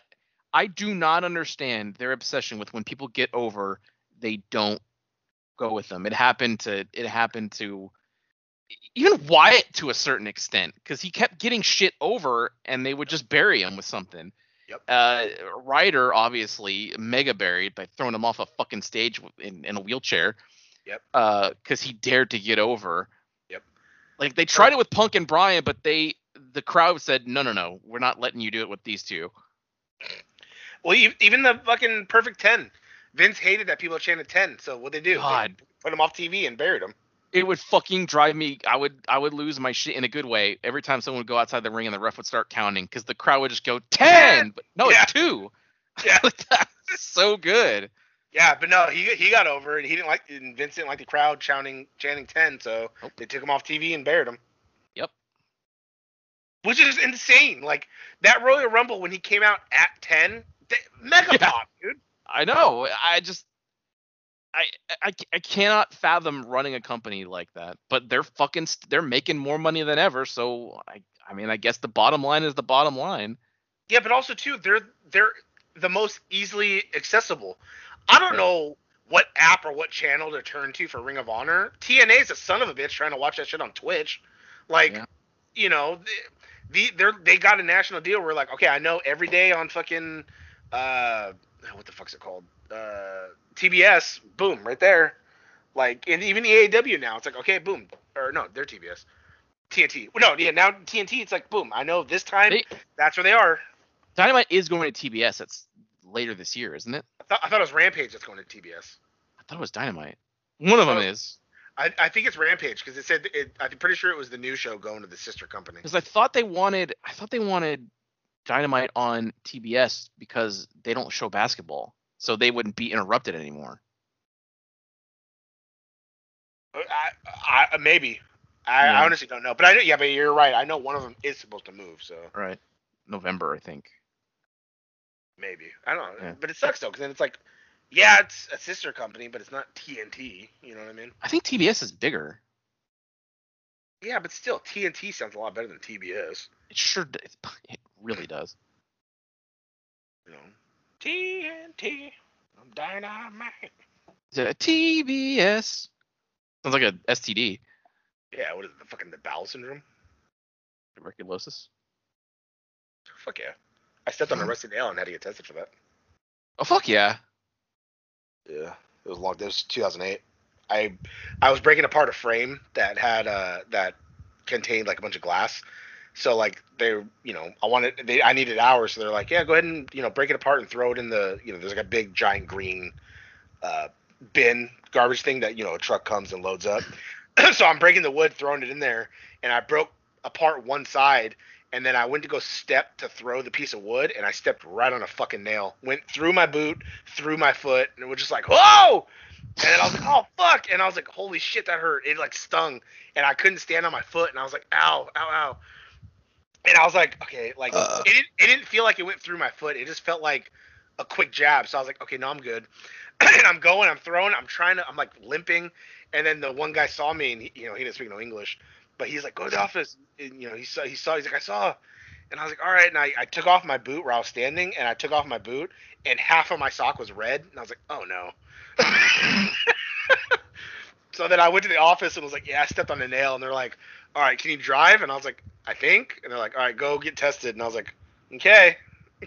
I do not understand their obsession with when people get over, they don't go with them. It happened to it happened to even Wyatt to a certain extent because he kept getting shit over and they would just bury him with something. Yep. Uh, Ryder obviously mega buried by throwing him off a fucking stage in, in a wheelchair. Yep. Uh, because he dared to get over. Yep. Like they tried it with Punk and Bryan, but they the crowd said no, no, no, we're not letting you do it with these two. Well, even the fucking perfect ten. Vince hated that people chanted ten. So what they do? They God. put him off TV and buried him. It would fucking drive me. I would I would lose my shit in a good way every time someone would go outside the ring and the ref would start counting because the crowd would just go ten. But no, Yeah. it's two. Yeah. So good. Yeah, but no, he he got over it. He didn't like and Vince didn't like the crowd chanting chanting ten, so Nope. they took him off TV and buried him. Yep. Which is insane. Like that Royal Rumble when he came out at ten, mega Yeah. pop, dude. I know. I just I, I I cannot fathom running a company like that. But they're fucking st- they're making more money than ever. So I I mean I guess the bottom line is the bottom line. Yeah, but also too, they're they're the most easily accessible. I don't know what app or what channel to turn to for Ring of Honor. TNA is a son of a bitch trying to watch that shit on Twitch. Like, Yeah. you know, the, the they're they got a national deal where like, okay, I know every day on fucking uh what the fuck's it called? Uh TBS, boom, right there. Like and even the AEW now, it's like, okay, boom. Or no, they're TBS. TNT. No, yeah, now TNT, it's like boom, I know this time They- that's where they are. Dynamite is going to TBS. That's later this year, isn't it? I thought, I thought it was Rampage that's going to TBS. I thought it was Dynamite. One of them Oh. is I, I think it's Rampage because it said it, I'm pretty sure it was the new show going to the sister company. because I thought they wanted I thought they wanted Dynamite on TBS because they don't show basketball, so they wouldn't be interrupted anymore. Uh, I, I uh, maybe. I, Yeah. I honestly don't know, but I know. Yeah, but you're right. I know one of them is supposed to move, so Right. November, I think. maybe. I don't know, Yeah. but it sucks though because then it's like, yeah, it's a sister company, but it's not TNT. You know what I mean? I think TBS is bigger. Yeah, but still, TNT sounds a lot better than TBS. It sure d- it, it really does. You know, TNT. I'm dynamite. Is it a TBS? Sounds like a STD. Yeah, what is it? The fucking the bowel syndrome? Tuberculosis. Fuck yeah. I stepped on a rusty nail and had to get tested for that. Oh fuck yeah. Yeah, it was long. This was 2008. I I was breaking apart a frame that had uh that contained like a bunch of glass. So like they, you know, I wanted they I needed hours, so they're like, yeah, go ahead and you know break it apart and throw it in the you know there's like a big giant green uh, bin garbage thing that you know a truck comes and loads up. so I'm breaking the wood, throwing it in there, and I broke apart one side. And then I went to go step to throw the piece of wood, and I stepped right on a fucking nail. Went through my boot, through my foot, and it was just like, whoa! And then I was like, oh fuck! And I was like, holy shit, that hurt. It like stung, and I couldn't stand on my foot, and I was like, ow, ow, ow. And I was like, okay, like Uh. it, didn't, it didn't feel like it went through my foot. It just felt like a quick jab. So I was like, okay, no, I'm good. and I'm going, I'm throwing, I'm trying to, I'm like limping. And then the one guy saw me, and he, you know, he didn't speak no English, but he's like, go to the office. And, you know, he saw, he saw, he's like, I saw. And I was like, all right. And I, I took off my boot where I was standing, and I took off my boot, and half of my sock was red. And I was like, oh no. so then I went to the office and was like, yeah, I stepped on a nail. And they're like, all right, can you drive? And I was like, I think. And they're like, all right, go get tested. And I was like, okay.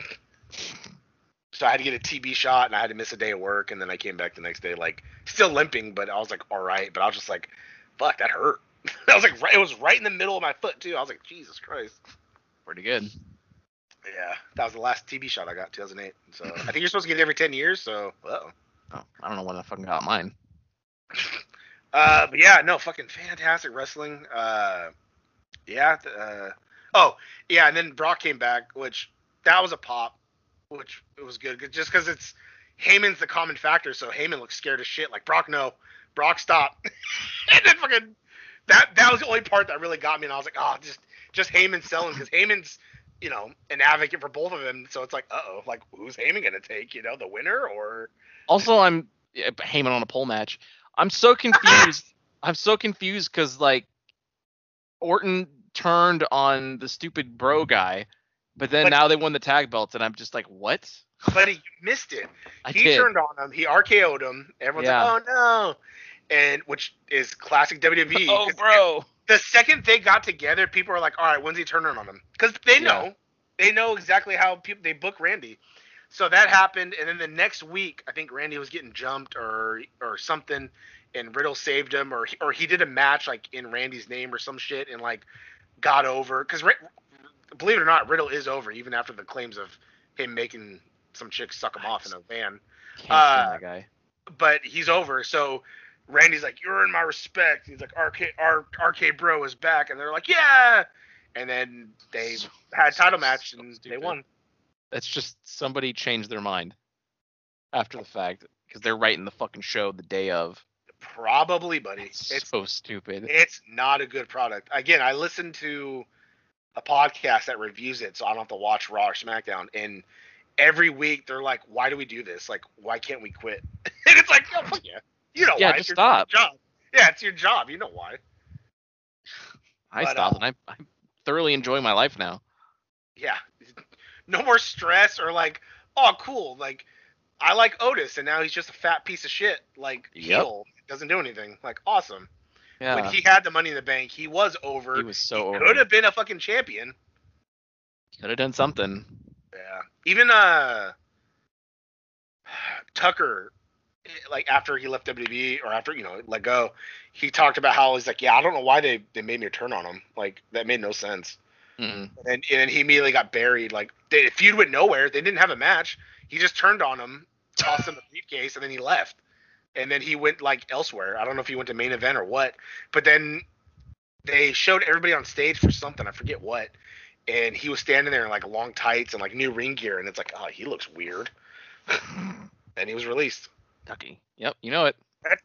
so I had to get a TB shot, and I had to miss a day of work. And then I came back the next day, like still limping, but I was like, all right. But I was just like, fuck, that hurt. I was like, it was right in the middle of my foot too. I was like, Jesus Christ. Pretty good. Yeah, that was the last TB shot I got, 2008. So I think you're supposed to get it every 10 years. So. Oh, I don't know when I fucking got mine. Uh, but yeah, no, fucking fantastic wrestling. Uh, yeah. Uh, oh, yeah, and then Brock came back, which that was a pop, which it was good, just because it's Heyman's the common factor. So Heyman looks scared as shit. Like Brock, no, Brock, stop. and then fucking that that was the only part that really got me, and I was like, oh, just just Heyman selling because Heyman's you know an advocate for both of them. So it's like, uh oh, like who's Heyman gonna take? You know, the winner or Also, I'm yeah, Heyman on a pole match. I'm so confused. I'm so confused because like Orton turned on the stupid bro guy, but then But- now they won the tag belts, and I'm just like, what? but he missed it. I he did. turned on him. He RKO'd him. Everyone's Yeah. like, "Oh no," and which is classic WWE. oh, bro. The second they got together, people are like, "All right, when's he turning on him?" Because they know, they know exactly how people they book Randy. So that happened, and then the next week, I think Randy was getting jumped or or something, and Riddle saved him, or he, or he did a match like in Randy's name or some shit, and like got over. Because believe it or not, Riddle is over even after the claims of him making some chick suck him off in a van Can't Uh, that guy. but he's over. So Randy's like, "You're in my respect." He's like, "RK, R, RK Bro is back," and they're like, "Yeah." And then they So- had a title so- match so and they won. That's just somebody changed their mind after the fact because they're writing the fucking show the day of. Probably, buddy. It's It's so stupid. it's not a good product. Again, I listened to a podcast that reviews it, so I don't have to watch Raw or SmackDown. And every week they're like, "Why do we do this? Like, why can't we quit?" and it's like, "Oh fuck yeah, you know Yeah, why? just It's your stop. Job. Yeah, it's your job. You know why." I but, stopped, uh, and I, I'm thoroughly enjoying my life now. yeah no more stress or like oh cool like i like otis and now he's just a fat piece of shit like Yep. heel doesn't do anything like awesome Yeah, when he had the money in the bank he was over he was so he over. could have been a fucking champion Could have done something. yeah even uh tucker like after he left WWE or after you know let go, he talked about how he's like, yeah, I don't know why they they made me turn on him. Like that made no sense. Mm-mm. And and then he immediately got buried. Like the feud went nowhere. They didn't have a match. He just turned on him, tossed him the briefcase, and then he left. And then he went like elsewhere. I don't know if he went to main event or what. But then they showed everybody on stage for something. I forget what. And he was standing there in like long tights and like new ring gear, and it's like, oh, he looks weird. and he was released. Ducky. Yep, you know it. But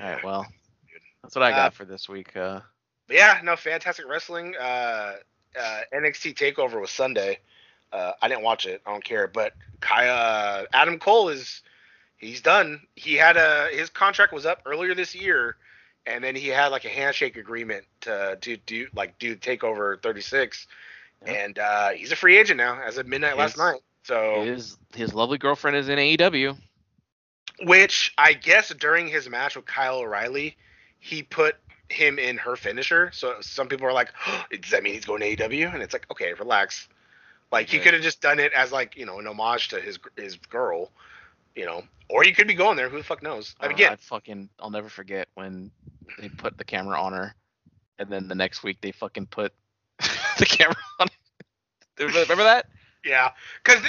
All right, well, that's what I got Uh, for this week. Uh, yeah, no, fantastic wrestling. Uh, uh, NXT Takeover was Sunday. Uh, I didn't watch it. I don't care. But Kaya, Adam Cole is he's done. He had a his contract was up earlier this year, and then he had like a handshake agreement to do do like do Takeover 36, Yep. and uh, he's a free agent now as of midnight last night. So his his lovely girlfriend is in AEW. which I guess during his match with Kyle O'Reilly, he put him in her finisher. So some people are like, oh, "Does that mean he's going to AEW?" And it's like, okay, relax. Like he could have just done it as like you know an homage to his his girl, you know, or he could be going there. Who the fuck knows? I Uh, mean, again, I fucking I'll never forget when they put the camera on her, and then the next week they fucking put the camera on. Remember that? Yeah, because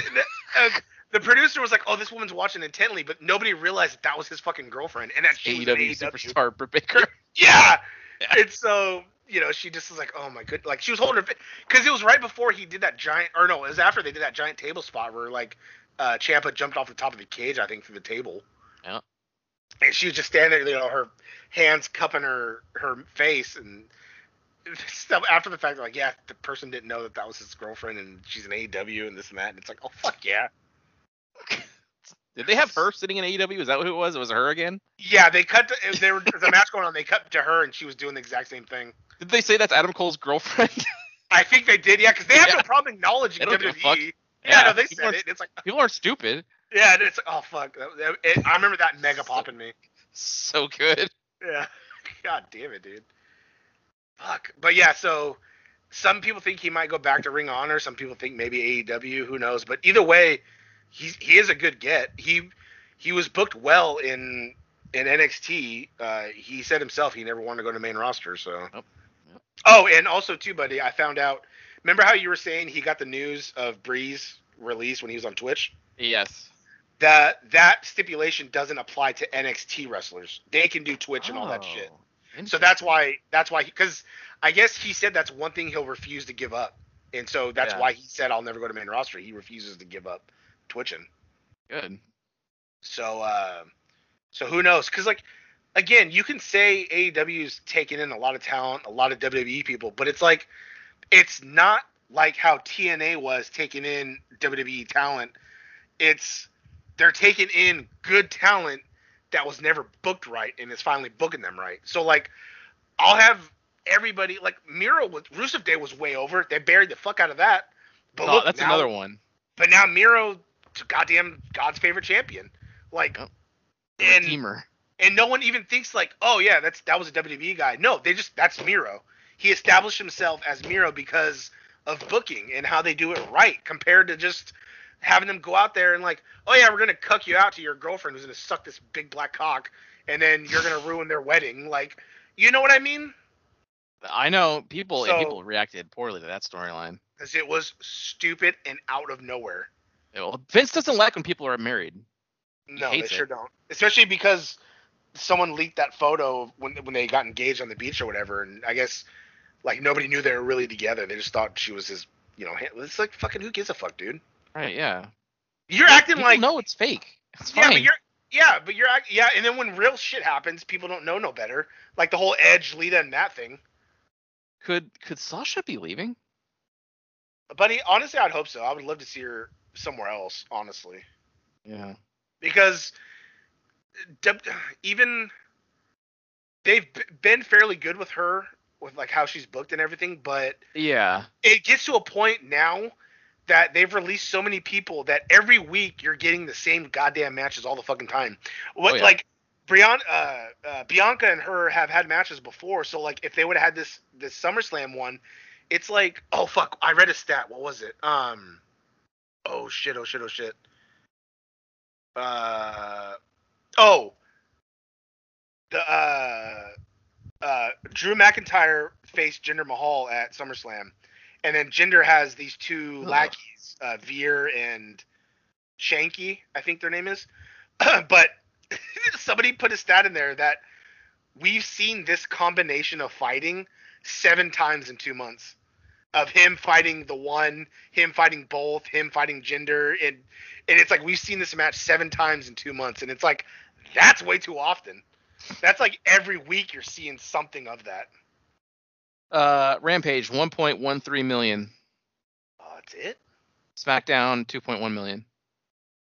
uh, the producer was like, "Oh, this woman's watching intently," but nobody realized that, that was his fucking girlfriend, and that she was an AEW AEW. Superstar Britt Baker. Yeah. Yeah. And so, you know, she just was like, "Oh my good," like she was holding her because it was right before he did that giant, or no, it was after they did that giant table spot where like uh Ciampa jumped off the top of the cage, I think, through the table. Yeah. And she was just standing there, you know, her hands cupping her her face and stuff after the fact. Like, yeah, the person didn't know that that was his girlfriend, and she's an AEW and this and that. And it's like, oh fuck yeah. Did they have her sitting in AEW? Is that who it was? It was her again? Yeah, they cut. To, there was a match going on. They cut to her, and she was doing the exact same thing. Did they say that's Adam Cole's girlfriend? I think they did, yeah, because they have Yeah. no problem acknowledging They don't give a fuck. WWE. Yeah, no, they people said it. It's like, People aren't stupid. yeah, and it's like, oh fuck. It- I remember that mega popping me. So good. Yeah. God damn it, dude. Fuck. But yeah, so some people think he might go back to Ring Honor. Some people think maybe AEW. Who knows? But either way, he's he is a good get. He he was booked well in in NXT. Uh, he said himself he never wanted to go to main roster. So. Yep. Oh, and also too, buddy, I found out. Remember how you were saying he got the news of Breeze release when he was on Twitch? Yes. That that stipulation doesn't apply to NXT wrestlers. They can do Twitch and all that shit. So that's why that's why because I guess he said that's one thing he'll refuse to give up, and so that's Yeah. why he said I'll never go to main roster. He refuses to give up twitching. Good. So uh, so who knows? Because like again, you can say AEW's taking in a lot of talent, a lot of WWE people, but it's like it's not like how TNA was taking in WWE talent. It's they're taking in good talent that was never booked right and is finally booking them right. So like I'll have everybody like Miro was Rusev Day was way over. They buried the fuck out of that. But Oh, look, that's now- another one. But now Miro, goddamn God's favorite champion. Like, oh, Yep. and Redeemer. and no one even thinks like, oh yeah, that's that was a WWE guy. No, they just that's Miro. He established himself as Miro because of booking and how they do it right compared to just having them go out there and like, oh yeah, we're gonna cuck you out to your girlfriend who's gonna suck this big black cock, and then you're gonna ruin their wedding. Like, you know what I mean? I know people So- people reacted poorly to that storyline. Because it was stupid and out of nowhere. Well, Vince doesn't like when people are married. No, they sure it. don't. Especially because someone leaked that photo when when they got engaged on the beach or whatever, and I guess like nobody knew they were really together. They just thought she was his, you know. It's like fucking who gives a fuck, dude? Right? Yeah. You're acting People like no, it's fake. It's yeah, fine. but you're yeah, but you're yeah, and then when real shit happens, people don't know no better. Like the whole Edge, Lita, and that thing. Could could Sasha be leaving? Buddy, honestly, I'd hope so. I would love to see her somewhere else, honestly. Yeah. because even they've been fairly good with her with like how she's booked and everything but Yeah. it gets to a point now that they've released so many people that every week you're getting the same goddamn matches all the fucking time what Oh, yeah. like Brian, uh, uh, Bianca and her have had matches before, so like if they would have had this this SummerSlam one, it's like oh fuck, I read a stat. What was it? Um, oh shit, oh shit, oh shit. Uh, oh, the uh, uh, Drew McIntyre faced Jinder Mahal at SummerSlam, and then Jinder has these two lackeys, uh, Veer and Shanky, I think their name is. but somebody put a stat in there that we've seen this combination of fighting seven times in two months. Of him fighting the one, him fighting both, him fighting Jinder, and and it's like we've seen this match seven times in two months, and it's like that's way too often. That's like every week you're seeing something of that. Uh, Rampage 1.13 million. Oh, that's it. SmackDown 2.1 million.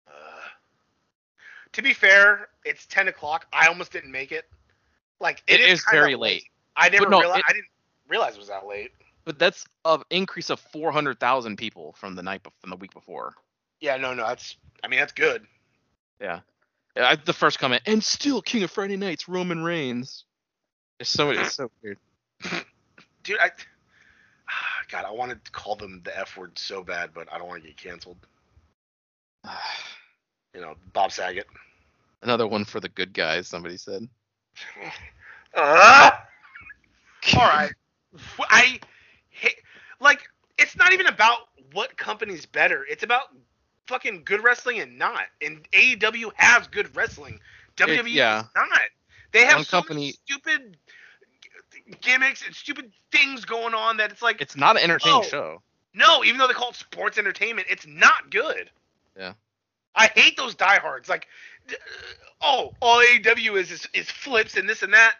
Uh, to be fair, it's ten o'clock. I almost didn't make it. Like It is is very late. I never no, realized. it- I didn't realize it was that late. But that's an increase of 400,000 people from the night from the week before. Yeah, no, no, that's. I mean, that's good. Yeah. Yeah, I, the first comment, and still King of Friday Nights, Roman Reigns. It's so it's so weird. Dude. I. God, I wanted to call them the F word so bad, but I don't want to get canceled. You know, Bob Saget. Another one for the good guys, somebody said. Uh, all right. I hate, like, it's not even about what company's better. It's about fucking good wrestling and not. And AEW has good wrestling. WWE yeah. not. They have One so company- stupid gimmicks and stupid things going on that it's like It's not an entertaining Oh. show. no, even though they call it sports entertainment, it's not good. Yeah. I hate those diehards. Like, oh, all AEW is, is is flips and this and that.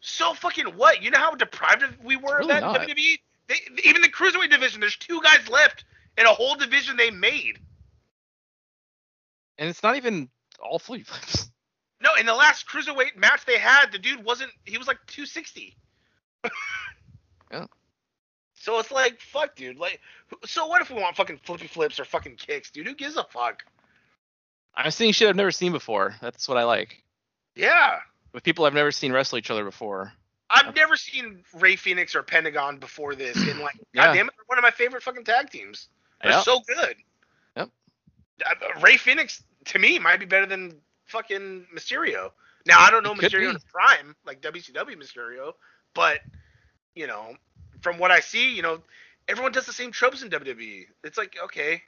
So fucking what? You know how deprived we were of that not. WWE? They, even the cruiserweight division, there's two guys left in a whole division they made. And it's not even all flea flips. No, in the last cruiserweight match they had, the dude wasn't. He was like 260. Yeah. So it's like, fuck, dude. Like, so what if we want fucking flippy flips or fucking kicks, dude? Who gives a fuck? I'm seeing shit I've never seen before. That's what I like. Yeah. With people I've never seen wrestle each other before. I've never seen Rey Fénix or Pentagon before this, and like, Yeah. goddamn it, they're one of my favorite fucking tag teams. They're Yep. so good. Yep. Uh, Rey Fénix to me might be better than fucking Mysterio. Now I don't know could Mysterio in prime, like WCW Mysterio, but you know, from what I see, you know, everyone does the same tropes in WWE. It's like, okay,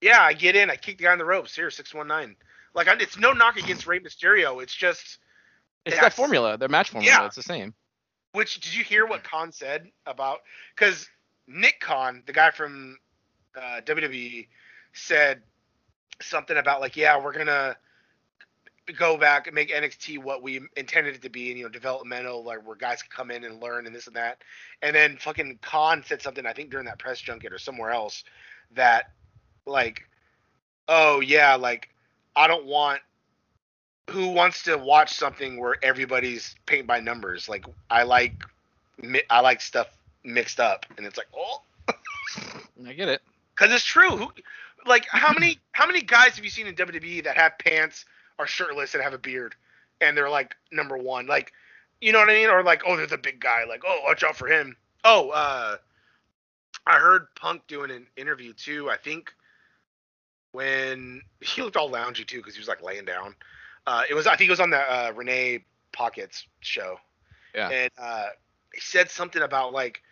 yeah, I get in, I kick the guy in the ropes. Here, six one nine. Like, I, it's no knock against Rey Mysterio. It's just, It's that formula, their match formula. Yeah. It's the same. which did you hear what Khan said about? Because Nick Khan, the guy from uh, WWE, said something about like, yeah, we're gonna go back and make NXT what we intended it to be, and you know, developmental, like where guys can come in and learn and this and that. And then fucking Khan said something, I think during that press junket or somewhere else, that like, oh yeah, like I don't want. Who wants to watch something where everybody's paint by numbers? Like I like, mi- I like stuff mixed up, and it's like, oh, I get it. because it's true. Who, like, how many how many guys have you seen in WWE that have pants, are shirtless, and have a beard, and they're like number one? Like, you know what I mean? Or like, oh, they're the big guy. Like, oh, watch out for him. Oh, uh, I heard Punk doing an interview too. I think when he looked all loungy too, because he was like laying down. Uh, it was I think it was on the uh, Renee Paquette show. Yeah. And uh, he said something about like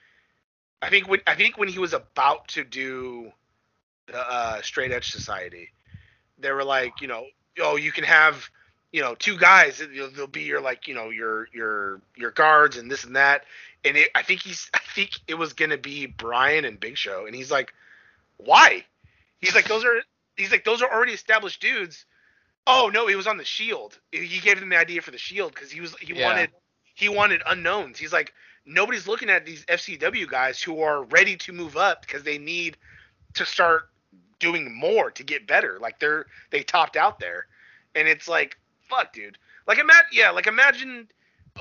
I think when I think when he was about to do the uh, Straight Edge Society, they were like, you know, oh, you can have, you know, two guys. They'll, be your like, you know, your your your guards and this and that. And it, I think he's I think it was gonna be Bryan and Big Show, and he's like, why? He's like, those are he's like those are already established dudes. Oh no, he was on the Shield. He gave them the idea for the Shield because he was he Yeah. wanted he wanted unknowns. He's like nobody's looking at these FCW guys who are ready to move up because they need to start doing more to get better. Like they're they topped out there, and it's like fuck, dude. Like imagine yeah, like imagine.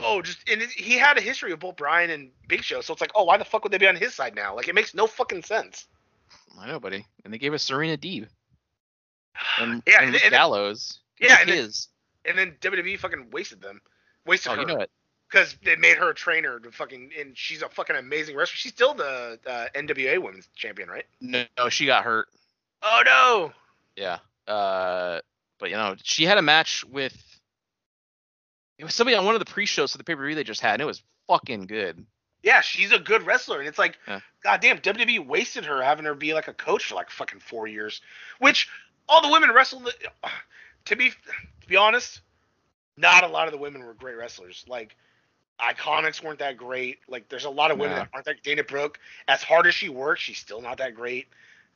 Oh, just and it, he had a history of both Bryan and Big Show, so it's like, oh, why the fuck would they be on his side now? Like it makes no fucking sense. I know, buddy. And they gave us Serena Deeb and, Yeah, and and- and- Gallows. Yeah, and then- And then WWE fucking wasted them, wasted Oh, her. you know it. because they made her a trainer to fucking and she's a fucking amazing wrestler. She's still the uh, NWA Women's Champion, right? No, she got hurt. Oh no! Yeah. Uh, but you know, she had a match with. It was somebody on one of the pre-shows for the pay-per-view they just had, and it was fucking good. Yeah, she's a good wrestler, and it's like, Yeah. goddamn, WWE wasted her having her be like a coach for like fucking four years. Which all the women wrestled. To be to be honest, not a lot of the women were great wrestlers. Like Iconics weren't that great. Like there's a lot of women Nah. that aren't that. Dana Brooke, as hard as she works, she's still not that great.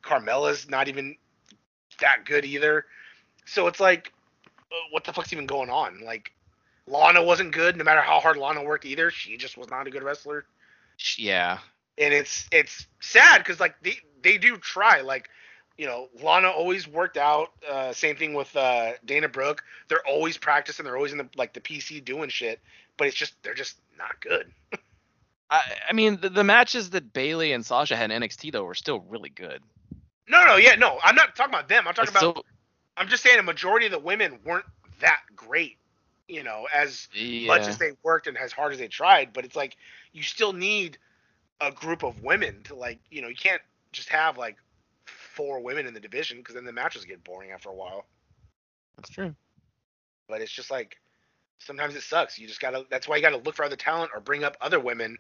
Carmella's not even that good either. So it's like, uh, what the fuck's even going on? Like, Lana wasn't good, no matter how hard Lana worked either. She just was not a good wrestler Yeah. and it's it's sad because like they they do try like you know Lana always worked out uh same thing with uh Dana Brooke they're always practicing they're always in the like the PC doing shit but it's just they're just not good I, I mean, the, the matches that Bayley and Sasha had in NXT though were still really good. No no yeah no I'm not talking about them I'm talking But about I'm just saying a majority of the women weren't that great you know as yeah. much as they worked and as hard as they tried but it's like you still need a group of women to like you know you can't just have like four women in the division because then the matches get boring after a while That's true. but it's just like sometimes it sucks you just gotta that's why you gotta look for other talent or bring up other women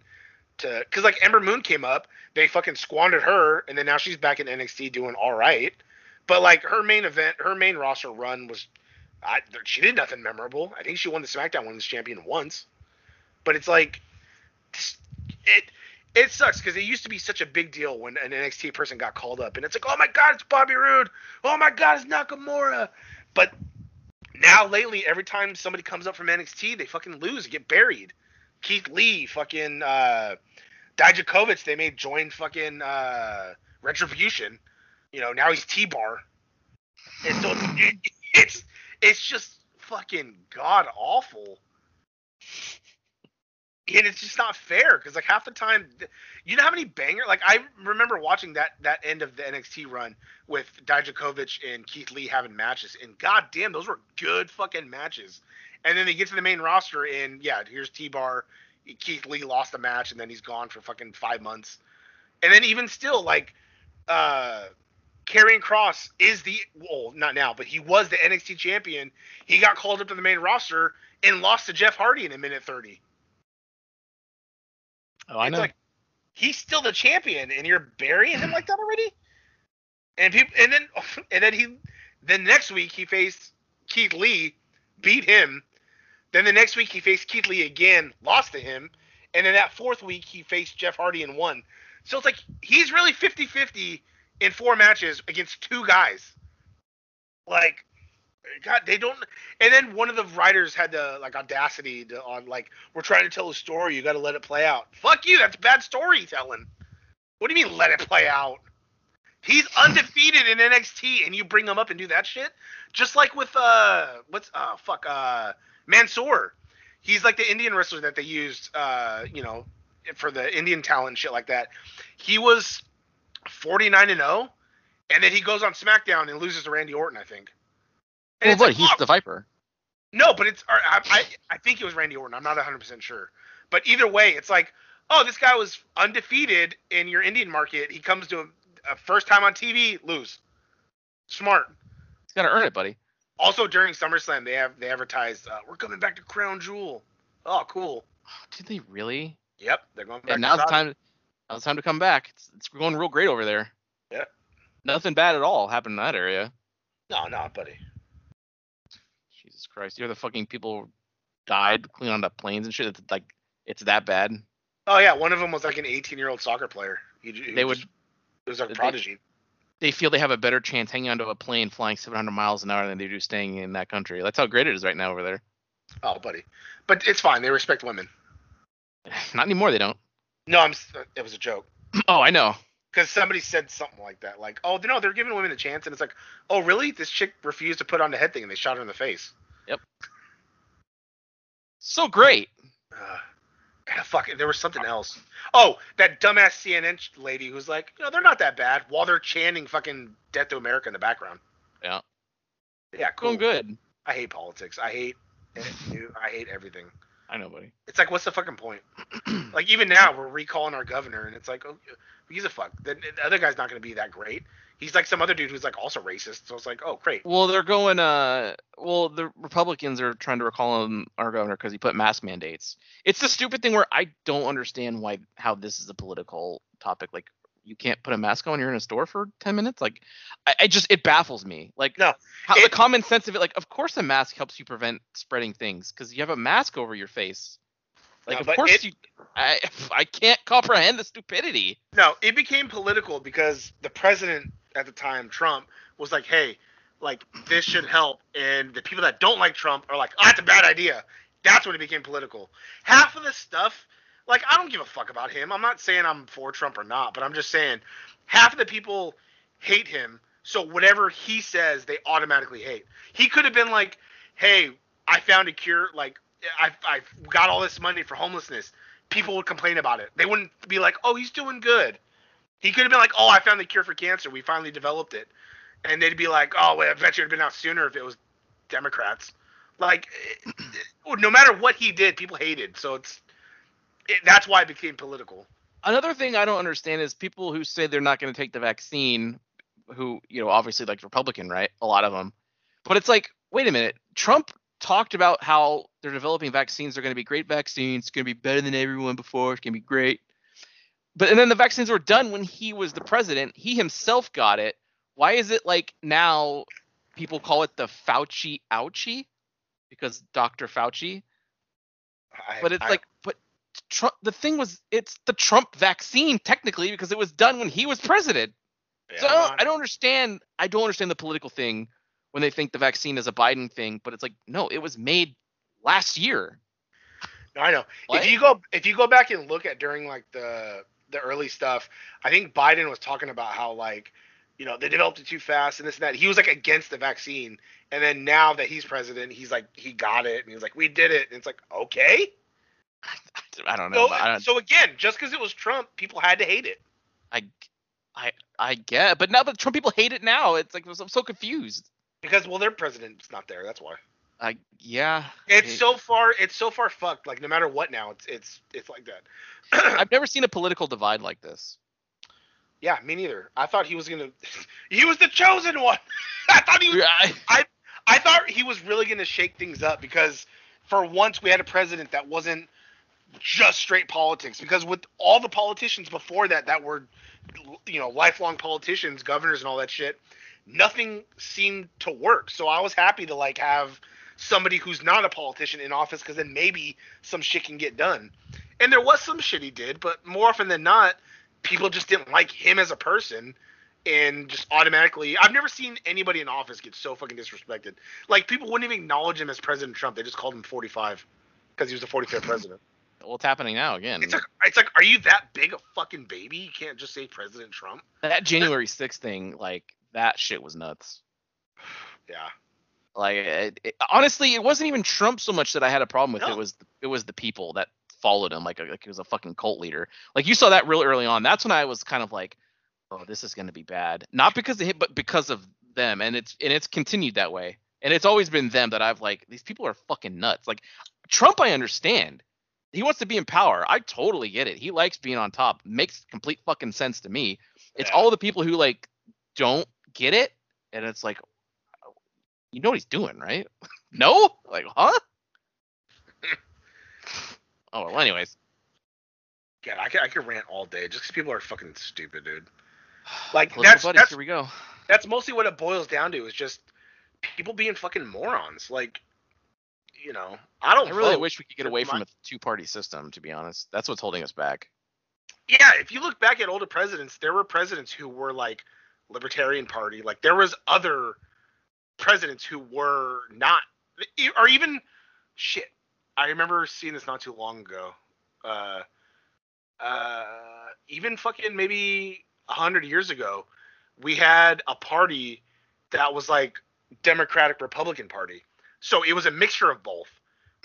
to because like ember moon came up they fucking squandered her and then now she's back in nxt doing all right But like her main event, her main roster run was, I, she did nothing memorable. I think she won the SmackDown Women's Champion once, but it's like, it it sucks because it used to be such a big deal when an NXT person got called up, and it's like, oh my god, it's Bobby Roode, oh my god, it's Nakamura, but now lately, every time somebody comes up from NXT, they fucking lose, and get buried. Keith Lee, fucking uh, Dijakovic, they made join fucking uh, Retribution. You know, now he's T-Bar, and so it, it's it's just fucking god awful and it's just not fair because like half the time you know how many banger like i remember watching that that end of the nxt run with dijakovic and keith lee having matches and god damn those were good fucking matches. And then they get to the main roster and yeah here's t-bar keith lee lost the match and then he's gone for fucking five months and then even still like uh Karrion Kross is the well, not now, but he was the NXT champion. He got called up to the main roster and lost to Jeff Hardy in a minute thirty. Oh, I it's know. like he's still the champion, and you're burying him like that already. And people, and then and then he, then next week he faced Keith Lee, beat him. Then the next week he faced Keith Lee again, lost to him, and then that fourth week he faced Jeff Hardy and won. So it's like he's really 50-50 in four matches against two guys. Like God, they don't. And then one of the writers had the like audacity to on like, we're trying to tell a story. You got to let it play out. Fuck you. That's bad storytelling. What do you mean let it play out? He's undefeated in NXT, and you bring him up and do that shit. Just like with uh, what's uh, fuck uh, Mansoor. He's like the Indian wrestler that they used, uh, you know, for the Indian talent and shit like that. He was 49 and 0, and then he goes on SmackDown and loses to Randy Orton, I think. And well, what? like, He's oh, the Viper. no, but it's I, I I think it was Randy Orton. I'm not 100 percent sure, but either way, it's like, oh, this guy was undefeated in your Indian market. He comes to a, a first time on TV, lose. Smart. He's got to earn it, buddy. Also during SummerSlam, they have they advertised uh, we're coming back to Crown Jewel. Oh, cool. Did they really? Yep, they're going back. And now it's time. Now it's time to come back. It's, it's going real great over there. Yeah. Nothing bad at all happened in that area. No, no, buddy. Jesus Christ! You know the fucking people died cleaning on the planes and shit. It's like it's that bad. Oh yeah, one of them was like an 18 year old soccer player. He, he They would It was a prodigy. They feel they have a better chance hanging onto a plane flying 700 miles an hour than they do staying in that country. That's how great it is right now over there. Oh, buddy. But it's fine. They respect women. Not anymore. They don't. No, I'm. It was a joke. Oh, I know. because somebody said something like that, like, "Oh, no, they're giving women a chance," and it's like, "Oh, really? This chick refused to put on the head thing, and they shot her in the face." Yep. So great. Uh, fuck, there was something else. Oh, that dumbass CNN lady who's like, "You know, they're not that bad," while they're chanting "fucking Death to America" in the background. Yeah. Yeah, cool. Going good. I hate politics. I hate. I hate everything. I know, buddy. It's like, what's the fucking point? like, even now, we're recalling our governor, and it's like, oh, he's a fuck. The, the other guy's not going to be that great. He's like some other dude who's like also racist. So it's like, oh, great. Well, they're going. Uh, well, the Republicans are trying to recall him our governor because he put mask mandates. It's the stupid thing where I don't understand why how this is a political topic. Like, you can't put a mask on when you're in a store for 10 minutes. Like, I, I just it baffles me. Like, No, how, the common sense of it. Like, of course, a mask helps you prevent spreading things because you have a mask over your face. Like, No, of course it- you. I I can't comprehend the stupidity. No, it became political because the president at the time, Trump, was like, "Hey, like this should help," and the people that don't like Trump are like, "Oh, that's a bad idea." That's when it became political. Half of the stuff, like, I don't give a fuck about him. I'm not saying I'm for Trump or not, but I'm just saying half of the people hate him. So whatever he says, they automatically hate. He could have been like, "Hey, I found a cure. Like, I've I've got all this money for homelessness." People would complain about it. They wouldn't be like, "Oh, he's doing good." He could have been like, "Oh, I found the cure for cancer. We finally developed it," and they'd be like, "Oh, well, I bet you it'd been out sooner if it was Democrats." Like, it- no matter what he did, people hated. So it's it, that's why it became political. Another thing I don't understand is people who say they're not going to take the vaccine, who you know obviously like Republican, right? A lot of them, but it's like, wait a minute, Trump talked about how they're developing vaccines. They're going to be great vaccines. It's going to be better than everyone before. It's going to be great. But and then the vaccines were done when he was the president. He himself got it why is it like now people call it the Fauci ouchie because Dr. Fauci? I- But it's I- like, but Trump. The thing was, it's the Trump vaccine technically because it was done when he was president. yeah, so I don't, I don't understand. I don't understand the political thing when they think the vaccine is a Biden thing. But it's like, no, it was made last year. No, I know. What? If you go if you go back and look at during like the the early stuff, I think Biden was talking about how like you know they developed it too fast and this and that. He was like against the vaccine, and then now that he's president, he's like he got it and he's like we did it, and it's like okay. I don't know. So I, don't- so again, just because it was Trump, people had to hate it. I, I, I get. But now that Trump people hate it now, it's like I'm so confused. Because well, their president's not there. That's why. I yeah. It's I- so far. It's so far fucked. Like no matter what now, it's it's it's like that. I've never seen a political divide like this. yeah, me neither. I thought he was gonna. He was the chosen one. I thought he was. I, I thought he was really going to shake things up because for once we had a president that wasn't just straight politics. Because with all the politicians before that that were, you know, lifelong politicians, governors, and all that shit, nothing seemed to work. So I was happy to like have somebody who's not a politician in office because then maybe some shit can get done. And there was some shit he did, but more often than not, people just didn't like him as a person and just automatically I've never seen anybody in office get so fucking disrespected. Like people wouldn't even acknowledge him as President Trump. They just called him 45 because he was the 45th president. well, it's happening now again. It's like it's like are you that big a fucking baby? You can't just say President Trump. that January 6th thing, like that shit was nuts. Yeah. Like it, it- honestly, it wasn't even Trump so much that I had a problem with. No. It was it was the people that followed him, like uh, like he was a fucking cult leader. Like you saw that real early on. That's when I was kind of like, oh, this is gonna be bad. Not because of him, but because of them. And it's and it's continued that way. And it's always been them that I've like these people are fucking nuts. Like Trump, I understand. He wants to be in power. I totally get it. He likes being on top. Makes complete fucking sense to me. It's Yeah. all the people who like don't get it, and it's like, you know what he's doing, right? no, like, huh? oh well. Anyways, God, I could, I could rant all day just because people are fucking stupid, dude. Like that's that's here we go. that's mostly what it boils down to is just people being fucking morons. Like, you know, I don't I really wish we could get away from a two-party system. To be honest, that's what's holding us back. yeah, if you look back at older presidents, there were presidents who were like Libertarian Party. Like there was other presidents who were not, or even shit. I remember seeing this not too long ago. Uh, uh, even fucking maybe a hundred years ago, we had a party that was like Democratic Republican Party. So it was a mixture of both.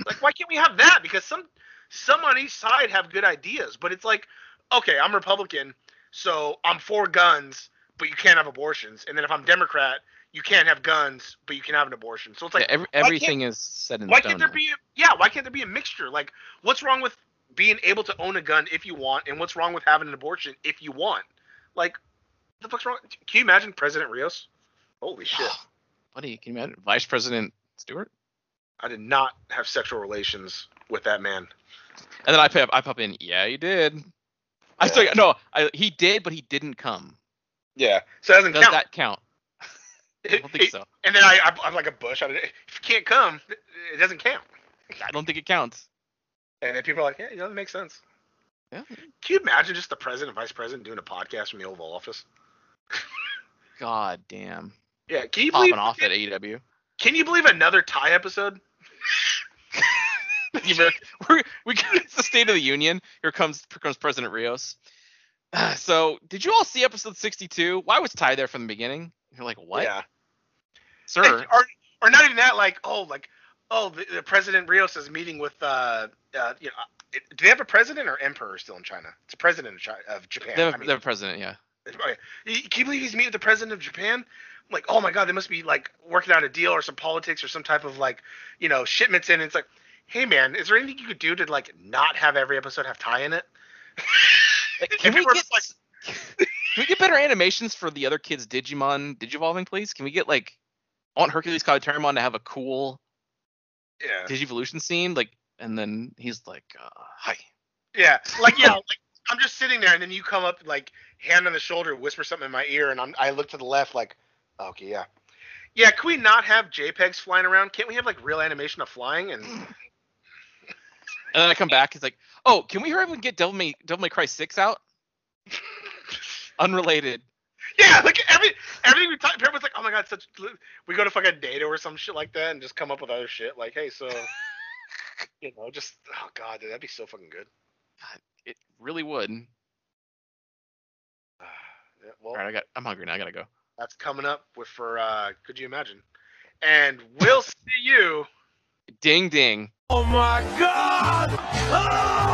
Like, why can't we have that? Because some some on each side have good ideas, but it's like, okay, I'm Republican, so I'm for guns, but you can't have abortions. And then if I'm Democrat, you can't have guns, but you can have an abortion. So it's like, yeah, every, everything is set in why stone. can't there be? A, yeah, why can't there be a mixture? Like, what's wrong with being able to own a gun if you want, and what's wrong with having an abortion if you want? Like, what the fuck's wrong? Can you imagine President Rios? Holy shit! buddy? Can you imagine Vice President Stewart? I did not have sexual relations with that man. And then I pop, I pop in. Yeah, you did. I Yeah. still no. I, he did, but he didn't come. Yeah, so it doesn't count. Does count. that count? I don't think so. And then I, I, I'm like a bush. I, if you can't come, it doesn't count. I don't think it counts. And then people are like, yeah, you know, that makes sense. Yeah. Can you imagine just the president and vice president doing a podcast from the Oval Office? God damn. Yeah, can you believe Popping believe? off at E AEW. Can you believe another Tai episode? We're, we it's the State of the Union. Here comes here comes President Rios. Uh, So, did you all see episode 62? Why was Tai there from the beginning? You're like, what, Yeah. Sir? Or, or not even that. Like, oh, like, oh, the, the President Rios is meeting with, uh, uh, you know, it, do they have a president or emperor still in China? It's a president of, China, of Japan. They have, I mean, they have a president, yeah. okay. Can you believe he's meeting with the president of Japan? I'm like, oh my god, they must be like working out a deal or some politics or some type of like, you know, shipments in. It's like, hey man, is there anything you could do to like not have every episode have Tai in it? Can we get just can we get better animations for the other kids Digimon Digivolving, please? Can we get like I want Hercules Kabuterimon to have a cool yeah, Digivolution scene, like, and then he's like, uh, "Hi." yeah, like yeah, like I'm just sitting there and then you come up like hand on the shoulder, whisper something in my ear, and I'm I look to the left like, Okay, yeah. Yeah, can we not have JPEGs flying around? Can't we have like real animation of flying and And then I come back, he's like, "Oh, can we hurry up and get Devil May Devil May Cry six out?" Unrelated. Yeah, like every everything we talk everyone's like, Oh my god, such we go to fucking data or some shit like that and just come up with other shit. Like, hey, so you know, just oh god, dude, that'd be so fucking good. It really would. Yeah, well, All right, I got. I'm hungry now. I gotta go. that's coming up with for uh could you imagine? And we'll see you Ding ding. Oh my god! For